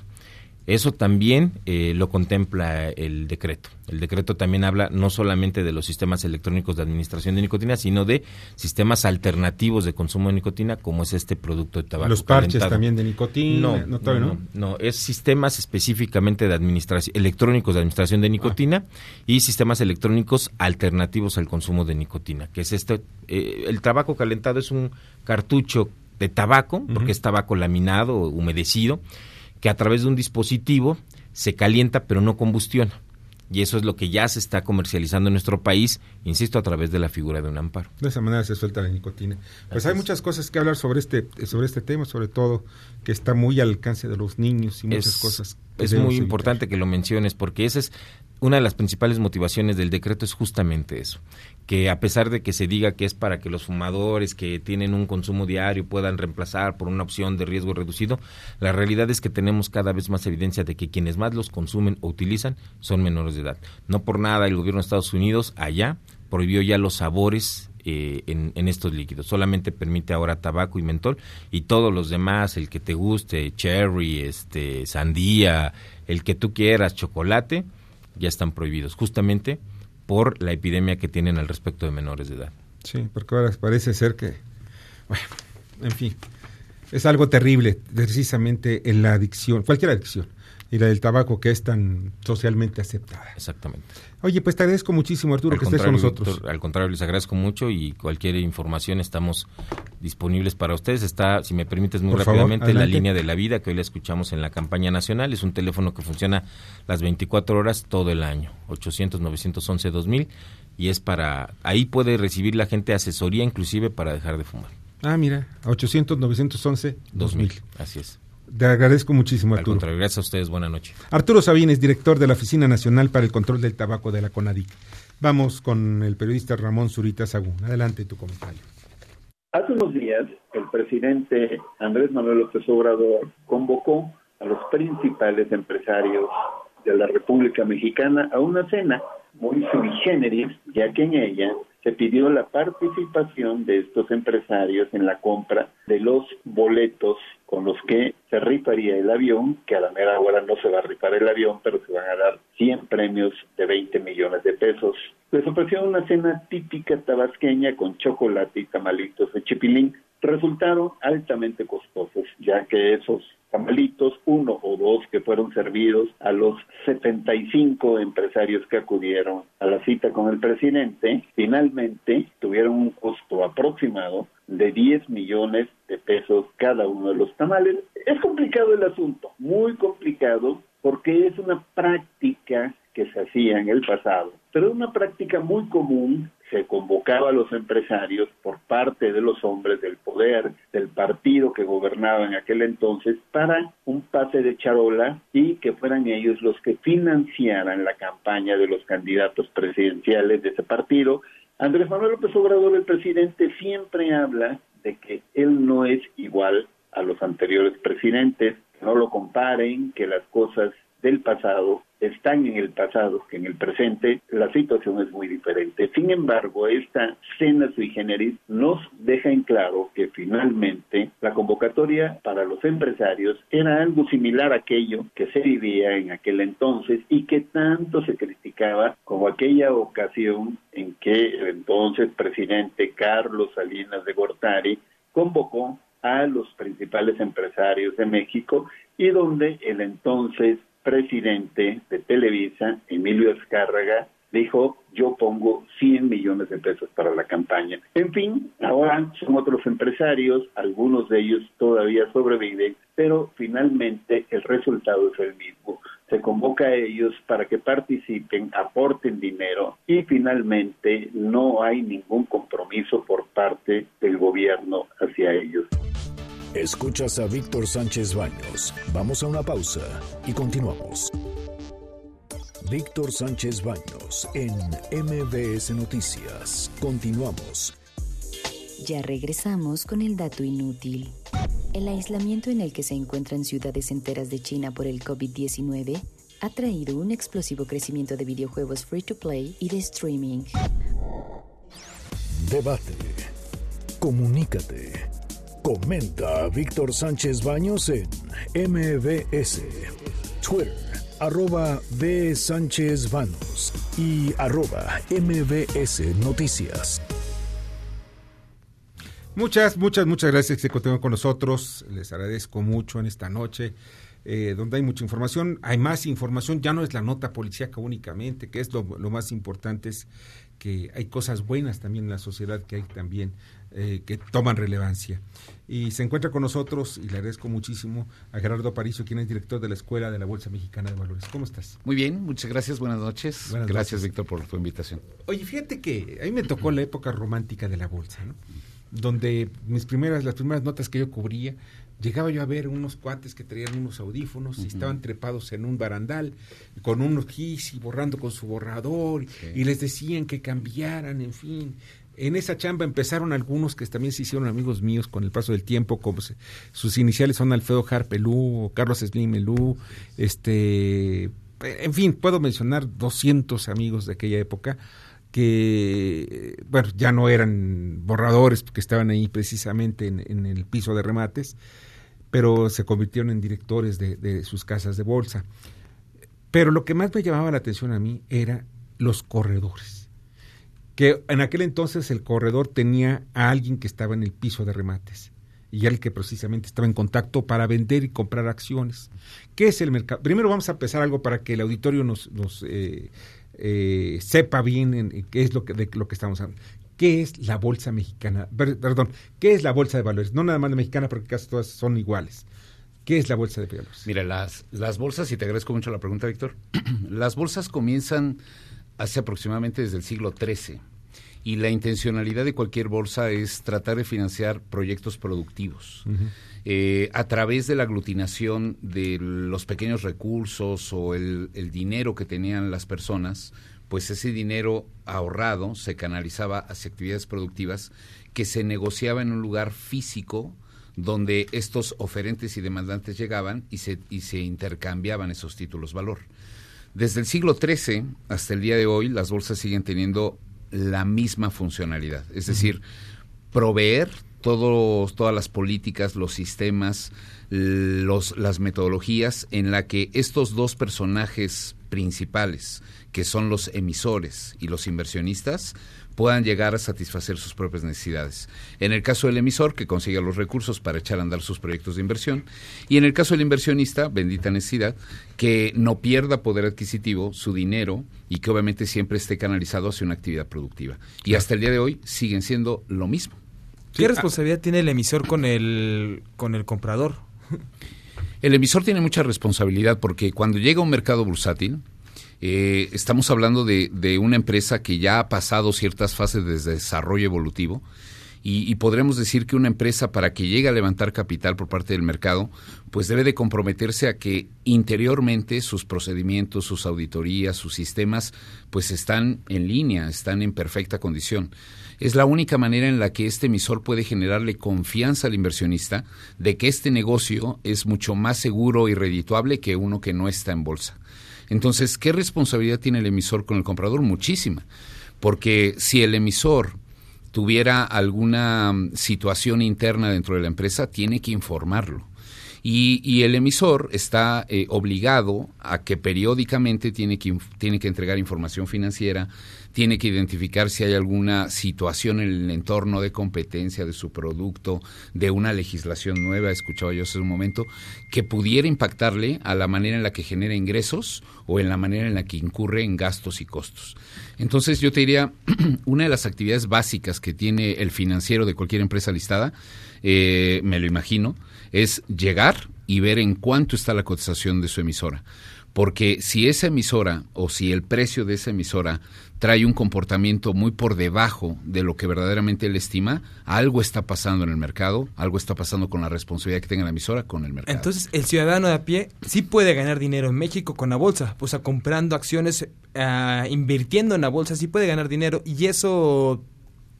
L: Eso también eh, lo contempla el decreto. El decreto también habla no solamente de los sistemas electrónicos de administración de nicotina, sino de sistemas alternativos de consumo de nicotina, como es este producto de tabaco.
C: Los parches también de nicotina.
L: No, no, no, no, es sistemas específicamente de administración, electrónicos de administración de nicotina y sistemas electrónicos alternativos al consumo de nicotina, que es este, eh, el tabaco calentado es un cartucho de tabaco, porque es tabaco laminado, humedecido, que a través de un dispositivo se calienta pero no combustiona. Y eso es lo que ya se está comercializando en nuestro país, insisto, a través de la figura de un amparo.
C: De esa manera se suelta la nicotina. Pues hay muchas cosas que hablar sobre este, sobre este tema, sobre todo que está muy al alcance de los niños y muchas cosas.
L: Es muy importante que lo menciones porque esa es una de las principales motivaciones del decreto es justamente eso, que a pesar de que se diga que es para que los fumadores que tienen un consumo diario puedan reemplazar por una opción de riesgo reducido, la realidad es que tenemos cada vez más evidencia de que quienes más los consumen o utilizan son menores de edad. No por nada el gobierno de Estados Unidos allá prohibió ya los sabores eh, en, en, estos líquidos. Solamente permite ahora tabaco y mentol y todos los demás, el que te guste, cherry, este, sandía, el que tú quieras, chocolate, ya están prohibidos, justamente por la epidemia que tienen al respecto de menores de edad.
C: Sí, porque ahora parece ser que, bueno, en fin, es algo terrible, precisamente en la adicción, cualquier adicción, y la del tabaco que es tan socialmente aceptada.
L: Exactamente.
C: Oye, pues te agradezco muchísimo, Arturo, que estés con nosotros.
L: al contrario, les agradezco mucho y cualquier información estamos disponibles para ustedes. Está, si me permites muy rápidamente, la línea de la vida que hoy la escuchamos en la campaña nacional. Es un teléfono que funciona las 24 horas todo el año. 800-911-2000 y es para, ahí puede recibir la gente asesoría inclusive para dejar de fumar.
C: Ah, mira, 800-911-2000.
L: Así es.
C: Te agradezco muchísimo, Arturo.
L: gracias a ustedes. Buenas noches.
C: Arturo Sabines, director de la Oficina Nacional para el Control del Tabaco de la CONADIC. Vamos con el periodista Ramón Zurita Sagún. Adelante tu comentario.
M: Hace unos días, el presidente Andrés Manuel López Obrador convocó a los principales empresarios de la República Mexicana a una cena muy sui generis, ya que en ella se pidió la participación de estos empresarios en la compra de los boletos con los que se rifaría el avión, que a la mera hora no se va a rifar el avión, pero se van a dar 100 premios de 20 millones de pesos. Les ofreció una cena típica tabasqueña con chocolate y tamalitos de chipilín. Resultaron altamente costosos, ya que esos tamalitos, uno o dos que fueron servidos a los 75 empresarios que acudieron a la cita con el presidente, finalmente tuvieron un costo aproximado de 10 millones de pesos cada uno de los tamales. Es complicado el asunto, muy complicado, porque es una práctica que se hacía en el pasado, pero es una práctica muy común se convocaba a los empresarios por parte de los hombres del poder del partido que gobernaba en aquel entonces para un pase de charola y que fueran ellos los que financiaran la campaña de los candidatos presidenciales de ese partido. Andrés Manuel López Obrador, el presidente, siempre habla de que él no es igual a los anteriores presidentes, que no lo comparen, que las cosas del pasado están en el pasado que en el presente, la situación es muy diferente. Sin embargo, esta cena sui generis nos deja en claro que finalmente la convocatoria para los empresarios era algo similar a aquello que se vivía en aquel entonces y que tanto se criticaba como aquella ocasión en que el entonces presidente Carlos Salinas de Gortari convocó a los principales empresarios de México y donde el entonces presidente de Televisa, Emilio Escárraga, dijo, yo pongo 100 millones de pesos para la campaña. En fin, ahora son otros empresarios, algunos de ellos todavía sobreviven, pero finalmente el resultado es el mismo. Se convoca a ellos para que participen, aporten dinero y finalmente no hay ningún compromiso por parte del gobierno hacia ellos.
B: Escuchas a Víctor Sánchez Baños. Vamos a una pausa y continuamos. Víctor Sánchez Baños en MBS Noticias. Continuamos.
K: Ya regresamos con el dato inútil. El aislamiento en el que se encuentran ciudades enteras de China por el COVID-19 ha traído un explosivo crecimiento de videojuegos free to play y de streaming.
B: Debate. Comunícate. Comenta Víctor Sánchez Baños en MBS. Twitter, arroba B. Sánchez Vanos y arroba MBS Noticias.
C: Muchas, muchas, muchas gracias que se continúen con nosotros. Les agradezco mucho en esta noche. Eh, donde hay mucha información, hay más información, ya no es la nota policíaca únicamente, que es lo, más importante, es que hay cosas buenas también en la sociedad que hay también eh, que toman relevancia. Y se encuentra con nosotros, y le agradezco muchísimo, a Gerardo Aparicio, quien es director de la Escuela de la Bolsa Mexicana de Valores. ¿Cómo estás?
N: Muy bien, muchas gracias, buenas noches. gracias, Víctor, por tu invitación.
C: Oye, fíjate que a mí me tocó la época romántica de la bolsa, ¿no? donde mis primeras, las primeras notas que yo cubría, llegaba yo a ver unos cuates que traían unos audífonos y estaban trepados en un barandal con unos gis y borrando con su borrador y les decían que cambiaran, en fin. En esa chamba empezaron algunos que también se hicieron amigos míos con el paso del tiempo, como sus iniciales son Alfredo Harpelú, Carlos Slim Melú, este, en fin, puedo mencionar 200 amigos de aquella época que, bueno, ya no eran borradores porque estaban ahí precisamente en, el piso de remates, pero se convirtieron en directores de, sus casas de bolsa. Pero lo que más me llamaba la atención a mí era los corredores. Que en aquel entonces el corredor tenía a alguien que estaba en el piso de remates y el que precisamente estaba en contacto para vender y comprar acciones. ¿Qué es el mercado? Primero vamos a empezar algo para que el auditorio nos, nos eh, eh, sepa bien en, qué es lo que, de lo que estamos hablando. ¿Qué es la bolsa mexicana? Perdón, ¿qué es la bolsa de valores? No nada más la mexicana porque casi todas son iguales. ¿Qué es la bolsa de valores?
N: Mira, las, las bolsas, y te agradezco mucho la pregunta, Víctor, las bolsas comienzan hace aproximadamente desde el siglo XIII y la intencionalidad de cualquier bolsa es tratar de financiar proyectos productivos. Eh, a través de la aglutinación de los pequeños recursos o el, dinero que tenían las personas, pues ese dinero ahorrado se canalizaba hacia actividades productivas que se negociaba en un lugar físico donde estos oferentes y demandantes llegaban y se, y se intercambiaban esos títulos valor. Desde el siglo XIII hasta el día de hoy, las bolsas siguen teniendo la misma funcionalidad, es decir, proveer todos, todas las políticas, los sistemas, los, las metodologías en la que estos dos personajes principales, que son los emisores y los inversionistas, puedan llegar a satisfacer sus propias necesidades. En el caso del emisor, que consiga los recursos para echar a andar sus proyectos de inversión, y en el caso del inversionista, bendita necesidad, que no pierda poder adquisitivo, su dinero, y que obviamente siempre esté canalizado hacia una actividad productiva. Y hasta el día de hoy siguen siendo lo mismo.
D: ¿Qué responsabilidad tiene el emisor con el, con el comprador?
N: El emisor tiene mucha responsabilidad porque cuando llega a un mercado bursátil, eh, estamos hablando de, de, una empresa que ya ha pasado ciertas fases de desarrollo evolutivo y, podremos decir que una empresa para que llegue a levantar capital por parte del mercado, pues debe de comprometerse a que interiormente sus procedimientos, sus auditorías, sus sistemas, pues están en línea, están en perfecta condición. Es la única manera en la que este emisor puede generarle confianza al inversionista de que este negocio es mucho más seguro y redituable que uno que no está en bolsa. Entonces, ¿qué responsabilidad tiene el emisor con el comprador? Muchísima. Porque si el emisor tuviera alguna mm, situación interna dentro de la empresa, tiene que informarlo. Y, el emisor está eh, obligado a que periódicamente tiene que, tiene que entregar información financiera, tiene que identificar si hay alguna situación en el entorno de competencia de su producto, de una legislación nueva, escuchaba yo hace un momento, que pudiera impactarle a la manera en la que genera ingresos o en la manera en la que incurre en gastos y costos. Entonces yo te diría, una de las actividades básicas que tiene el financiero de cualquier empresa listada, eh, me lo imagino, es llegar y ver en cuánto está la cotización de su emisora. Porque si esa emisora o si el precio de esa emisora trae un comportamiento muy por debajo de lo que verdaderamente él estima, algo está pasando en el mercado, algo está pasando con la responsabilidad que tenga la emisora con el mercado.
D: Entonces, el ciudadano de a pie sí puede ganar dinero en México con la bolsa, pues a comprando acciones, invirtiendo en la bolsa, sí puede ganar dinero y eso,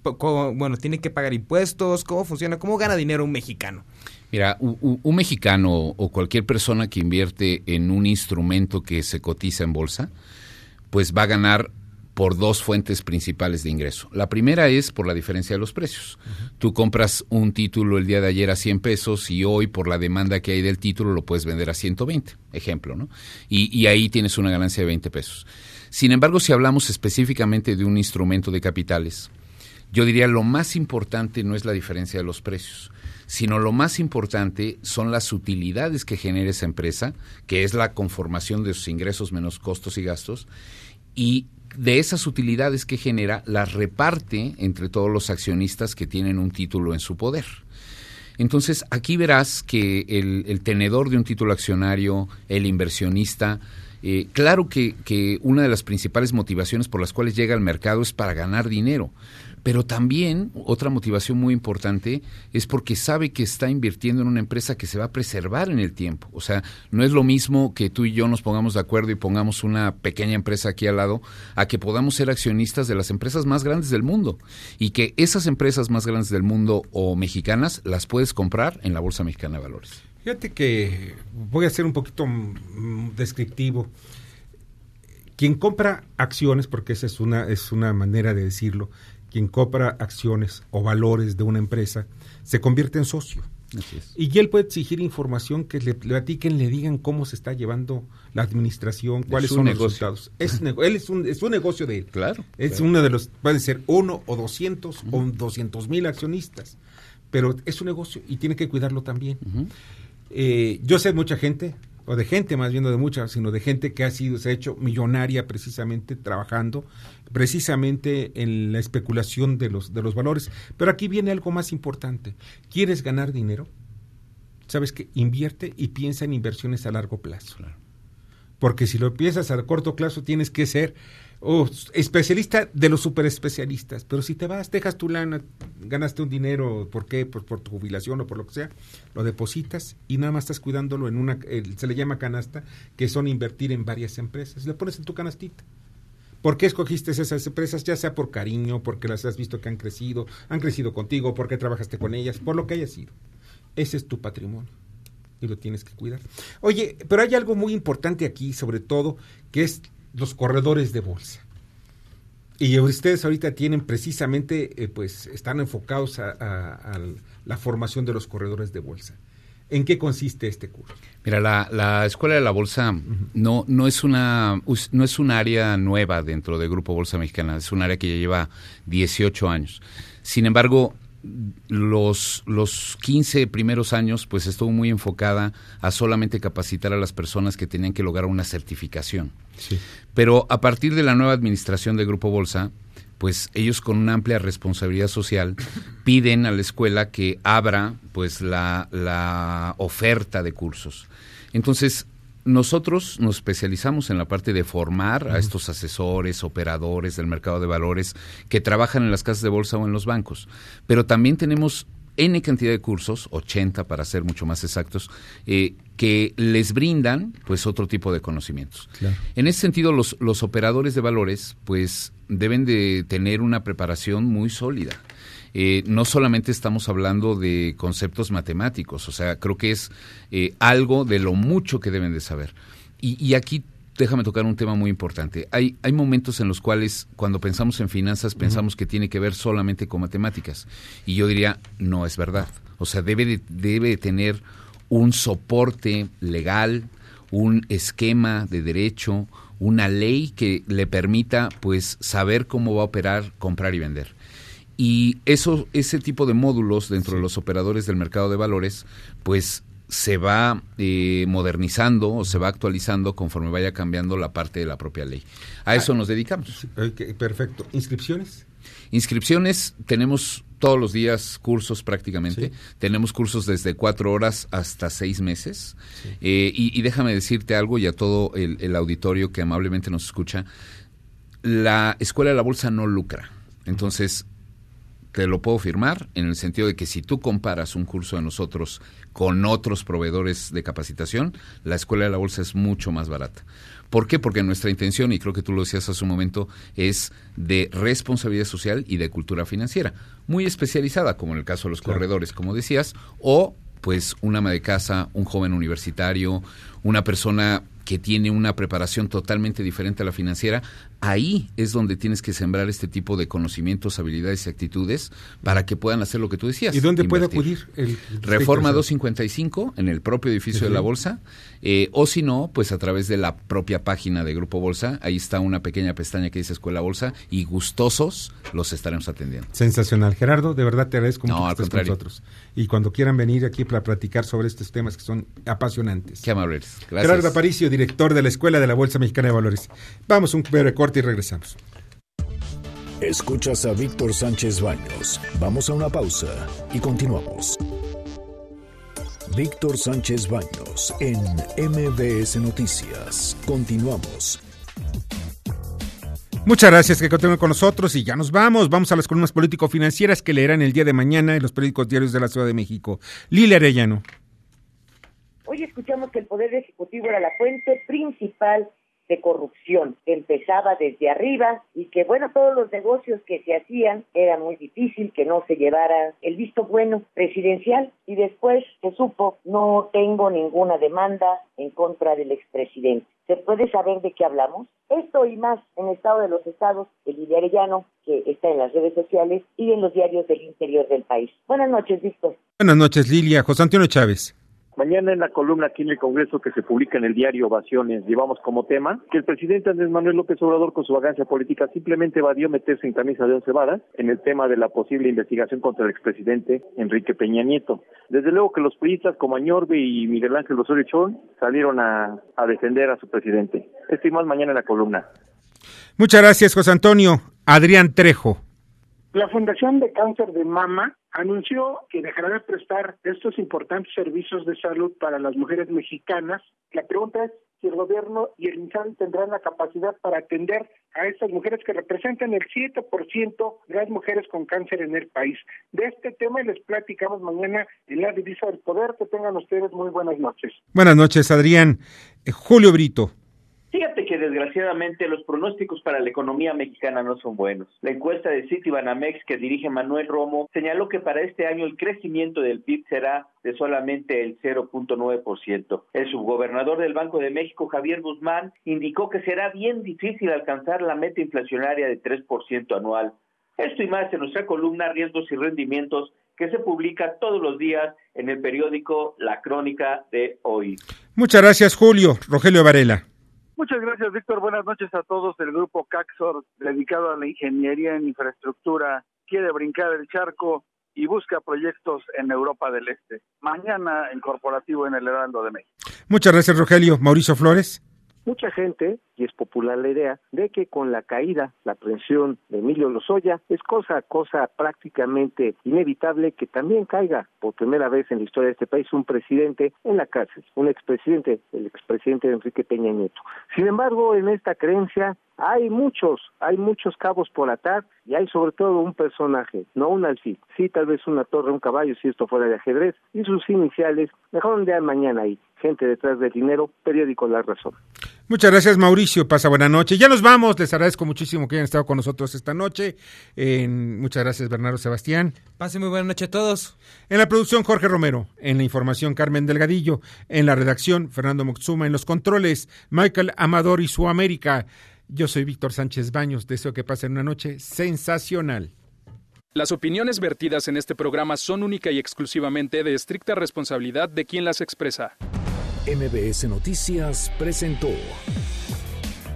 D: bueno, tiene que pagar impuestos, ¿cómo funciona? ¿Cómo gana dinero un mexicano?
N: Mira, un mexicano o cualquier persona que invierte en un instrumento que se cotiza en bolsa, pues va a ganar por dos fuentes principales de ingreso. La primera es por la diferencia de los precios. Tú compras un título el día de ayer a 100 pesos y hoy por la demanda que hay del título lo puedes vender a 120, ejemplo, ¿no? Y, y ahí tienes una ganancia de 20 pesos. Sin embargo, si hablamos específicamente de un instrumento de capitales, yo diría lo más importante no es la diferencia de los precios, sino lo más importante son las utilidades que genera esa empresa, que es la conformación de sus ingresos menos costos y gastos, y de esas utilidades que genera las reparte entre todos los accionistas que tienen un título en su poder. Entonces, aquí verás que el, tenedor de un título accionario, el inversionista, eh, claro que, que, una de las principales motivaciones por las cuales llega al mercado es para ganar dinero, pero también otra motivación muy importante es porque sabe que está invirtiendo en una empresa que se va a preservar en el tiempo. O sea, no es lo mismo que tú y yo nos pongamos de acuerdo y pongamos una pequeña empresa aquí al lado, a que podamos ser accionistas de las empresas más grandes del mundo y que esas empresas más grandes del mundo o mexicanas las puedes comprar en la Bolsa Mexicana de Valores.
C: Fíjate que voy a ser un poquito mm, descriptivo. Quien compra acciones, porque esa es una, es una manera de decirlo, quien compra acciones o valores de una empresa, se convierte en socio. Y él puede exigir información que le platiquen, le digan cómo se está llevando la administración, cuáles son los resultados. Es, él es un, es un negocio de él.
N: Claro.
C: Es uno de los, puede ser uno o doscientos o doscientos mil accionistas, pero es un negocio y tiene que cuidarlo también. Eh, yo sé mucha gente, o de gente más bien, no de mucha, sino de gente que ha sido, se ha hecho millonaria precisamente trabajando, precisamente en la especulación de los, de los valores. Pero aquí viene algo más importante. ¿Quieres ganar dinero? ¿Sabes que Invierte y piensa en inversiones a largo plazo. Porque si lo piensas a corto plazo, tienes que ser o especialista de los super especialistas. Pero si te vas, dejas tu lana, ganaste un dinero, ¿por qué? Por, por tu jubilación o por lo que sea, lo depositas y nada más estás cuidándolo en una, se le llama canasta, que son invertir en varias empresas. Le pones en tu canastita. ¿Por qué escogiste esas empresas? Ya sea por cariño, porque las has visto que han crecido, han crecido contigo, porque trabajaste con ellas, por lo que haya sido. Ese es tu patrimonio y lo tienes que cuidar. Oye, pero hay algo muy importante aquí, sobre todo, que es los corredores de bolsa. Y ustedes ahorita tienen precisamente, eh, pues están enfocados a, la formación de los corredores de bolsa. ¿En qué consiste este curso?
N: Mira, la, Escuela de la Bolsa no, no, es una, no es un área nueva dentro del Grupo Bolsa Mexicana, es un área que ya lleva 18 años. Sin embargo, los, los 15 primeros años, pues estuvo muy enfocada a solamente capacitar a las personas que tenían que lograr una certificación. Pero a partir de la nueva administración del Grupo Bolsa, pues ellos con una amplia responsabilidad social piden a la escuela que abra pues la, la oferta de cursos. Entonces, nosotros nos especializamos en la parte de formar a estos asesores, operadores del mercado de valores que trabajan en las casas de bolsa o en los bancos. Pero también tenemos N cantidad de cursos, 80 para ser mucho más exactos, eh, que les brindan pues otro tipo de conocimientos. En ese sentido, los, los operadores de valores pues deben de tener una preparación muy sólida. Eh, no solamente estamos hablando de conceptos matemáticos, o sea, creo que es eh, algo de lo mucho que deben de saber. Y, aquí déjame tocar un tema muy importante. Hay, hay momentos en los cuales cuando pensamos en finanzas pensamos que tiene que ver solamente con matemáticas. Y yo diría, no es verdad. O sea, debe de, debe tener un soporte legal, un esquema de derecho, una ley que le permita pues saber cómo va a operar, comprar y vender. Y eso, ese tipo de módulos dentro de los operadores del mercado de valores, pues se va eh, modernizando o se va actualizando conforme vaya cambiando la parte de la propia ley. A eso ah, nos dedicamos.
C: perfecto. ¿Inscripciones?
N: Inscripciones tenemos todos los días cursos prácticamente. Tenemos cursos desde cuatro horas hasta seis meses. Eh, y, déjame decirte algo y a todo el, el auditorio que amablemente nos escucha. La Escuela de la Bolsa no lucra. Entonces, te lo puedo firmar en el sentido de que si tú comparas un curso de nosotros con otros proveedores de capacitación, la Escuela de la Bolsa es mucho más barata. ¿Por qué? Porque nuestra intención, y creo que tú lo decías hace un momento, es de responsabilidad social y de cultura financiera, muy especializada, como en el caso de los corredores, como decías, o pues un ama de casa, un joven universitario, una persona que tiene una preparación totalmente diferente a la financiera, ahí es donde tienes que sembrar este tipo de conocimientos, habilidades y actitudes para que puedan hacer lo que tú decías.
C: ¿Y dónde puede acudir?
N: El, Reforma 255 en el propio edificio de la Bolsa, eh, o si no, pues a través de la propia página de Grupo Bolsa, ahí está una pequeña pestaña que dice Escuela Bolsa y gustosos los estaremos atendiendo.
C: Sensacional. Gerardo, de verdad te agradezco mucho que estés con nosotros. Y cuando quieran venir aquí para platicar sobre estos temas que son apasionantes.
N: Qué amables.
C: Gracias. Gerardo Aparicio, director de la Escuela de la Bolsa Mexicana de Valores. Vamos un breve corte y regresamos.
B: Escuchas a Víctor Sánchez Baños. Vamos a una pausa y continuamos. Víctor Sánchez Baños en MBS Noticias. Continuamos.
C: Muchas gracias que continúen con nosotros y ya nos vamos. Vamos a las columnas político-financieras que leerán el día de mañana en los periódicos diarios de la Ciudad de México. Lili Arellano.
O: Hoy escuchamos que el Poder Ejecutivo era la fuente principal de corrupción que empezaba desde arriba y que bueno, todos los negocios que se hacían era muy difícil que no se llevara el visto bueno presidencial y después se supo no tengo ninguna demanda en contra del expresidente. ¿Se puede saber de qué hablamos? Esto y más en Estado de los Estados, el Lidia Arellano, que está en las redes sociales y en los diarios del interior del país. Buenas noches, Víctor.
C: Buenas noches, Lilia. José Antonio Chávez.
P: Mañana en la columna aquí en el Congreso que se publica en el diario Ovaciones llevamos como tema que el presidente Andrés Manuel López Obrador con su vagancia política simplemente evadió meterse en camisa de once varas en el tema de la posible investigación contra el expresidente Enrique Peña Nieto. Desde luego que los priistas como Añorbe y Miguel Ángel Osorio Chón salieron a, a defender a su presidente. Esto y más mañana en la columna.
C: Muchas gracias José Antonio. Adrián Trejo.
Q: La Fundación de Cáncer de Mama anunció que dejará de prestar estos importantes servicios de salud para las mujeres mexicanas. La pregunta es si el gobierno y el INSAN tendrán la capacidad para atender a estas mujeres que representan el 7% de las mujeres con cáncer en el país. De este tema les platicamos mañana en la Divisa del Poder. Que tengan ustedes muy buenas noches.
C: Buenas noches, Adrián. Eh, Julio Brito.
R: Fíjate que desgraciadamente los pronósticos para la economía mexicana no son buenos. La encuesta de Citibanamex que dirige Manuel Romo señaló que para este año el crecimiento del PIB será de solamente el 0.9%. El subgobernador del Banco de México, Javier Guzmán, indicó que será bien difícil alcanzar la meta inflacionaria de 3% anual. Esto y más en nuestra columna Riesgos y Rendimientos que se publica todos los días en el periódico La Crónica de hoy.
C: Muchas gracias, Julio. Rogelio Varela.
S: Muchas gracias, Víctor. Buenas noches a todos. El grupo Caxor, dedicado a la ingeniería en infraestructura, quiere brincar el charco y busca proyectos en Europa del Este. Mañana el corporativo en el Heraldo de México.
C: Muchas gracias, Rogelio. Mauricio Flores.
T: Mucha gente, y es popular la idea, de que con la caída, la aprehensión de Emilio Lozoya, es cosa, cosa prácticamente inevitable que también caiga por primera vez en la historia de este país un presidente en la cárcel, un expresidente, el expresidente Enrique Peña Nieto. Sin embargo, en esta creencia hay muchos, hay muchos cabos por atar y hay sobre todo un personaje, no un alfil, sí tal vez una torre, un caballo si esto fuera de ajedrez y sus iniciales, mejor un día mañana ahí, gente detrás del dinero, periódico La Razón.
C: Muchas gracias Mauricio, pasa buena noche. Ya nos vamos, les agradezco muchísimo que hayan estado con nosotros esta noche. muchas gracias Bernardo Sebastián.
D: Pase muy buena noche a todos.
C: En la producción Jorge Romero, en la información Carmen Delgadillo, en la redacción Fernando Moxuma, en los controles Michael Amador y su América. Yo soy Víctor Sánchez Baños, deseo que pasen una noche sensacional.
U: Las opiniones vertidas en este programa son única y exclusivamente de estricta responsabilidad de quien las expresa.
B: MBS Noticias presentó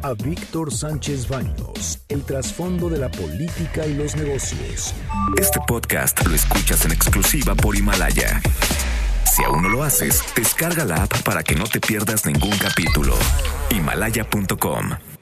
B: a Víctor Sánchez Baños, el trasfondo de la política y los negocios.
A: Este podcast lo escuchas en exclusiva por Himalaya. Si aún no lo haces, descarga la app para que no te pierdas ningún capítulo. Himalaya.com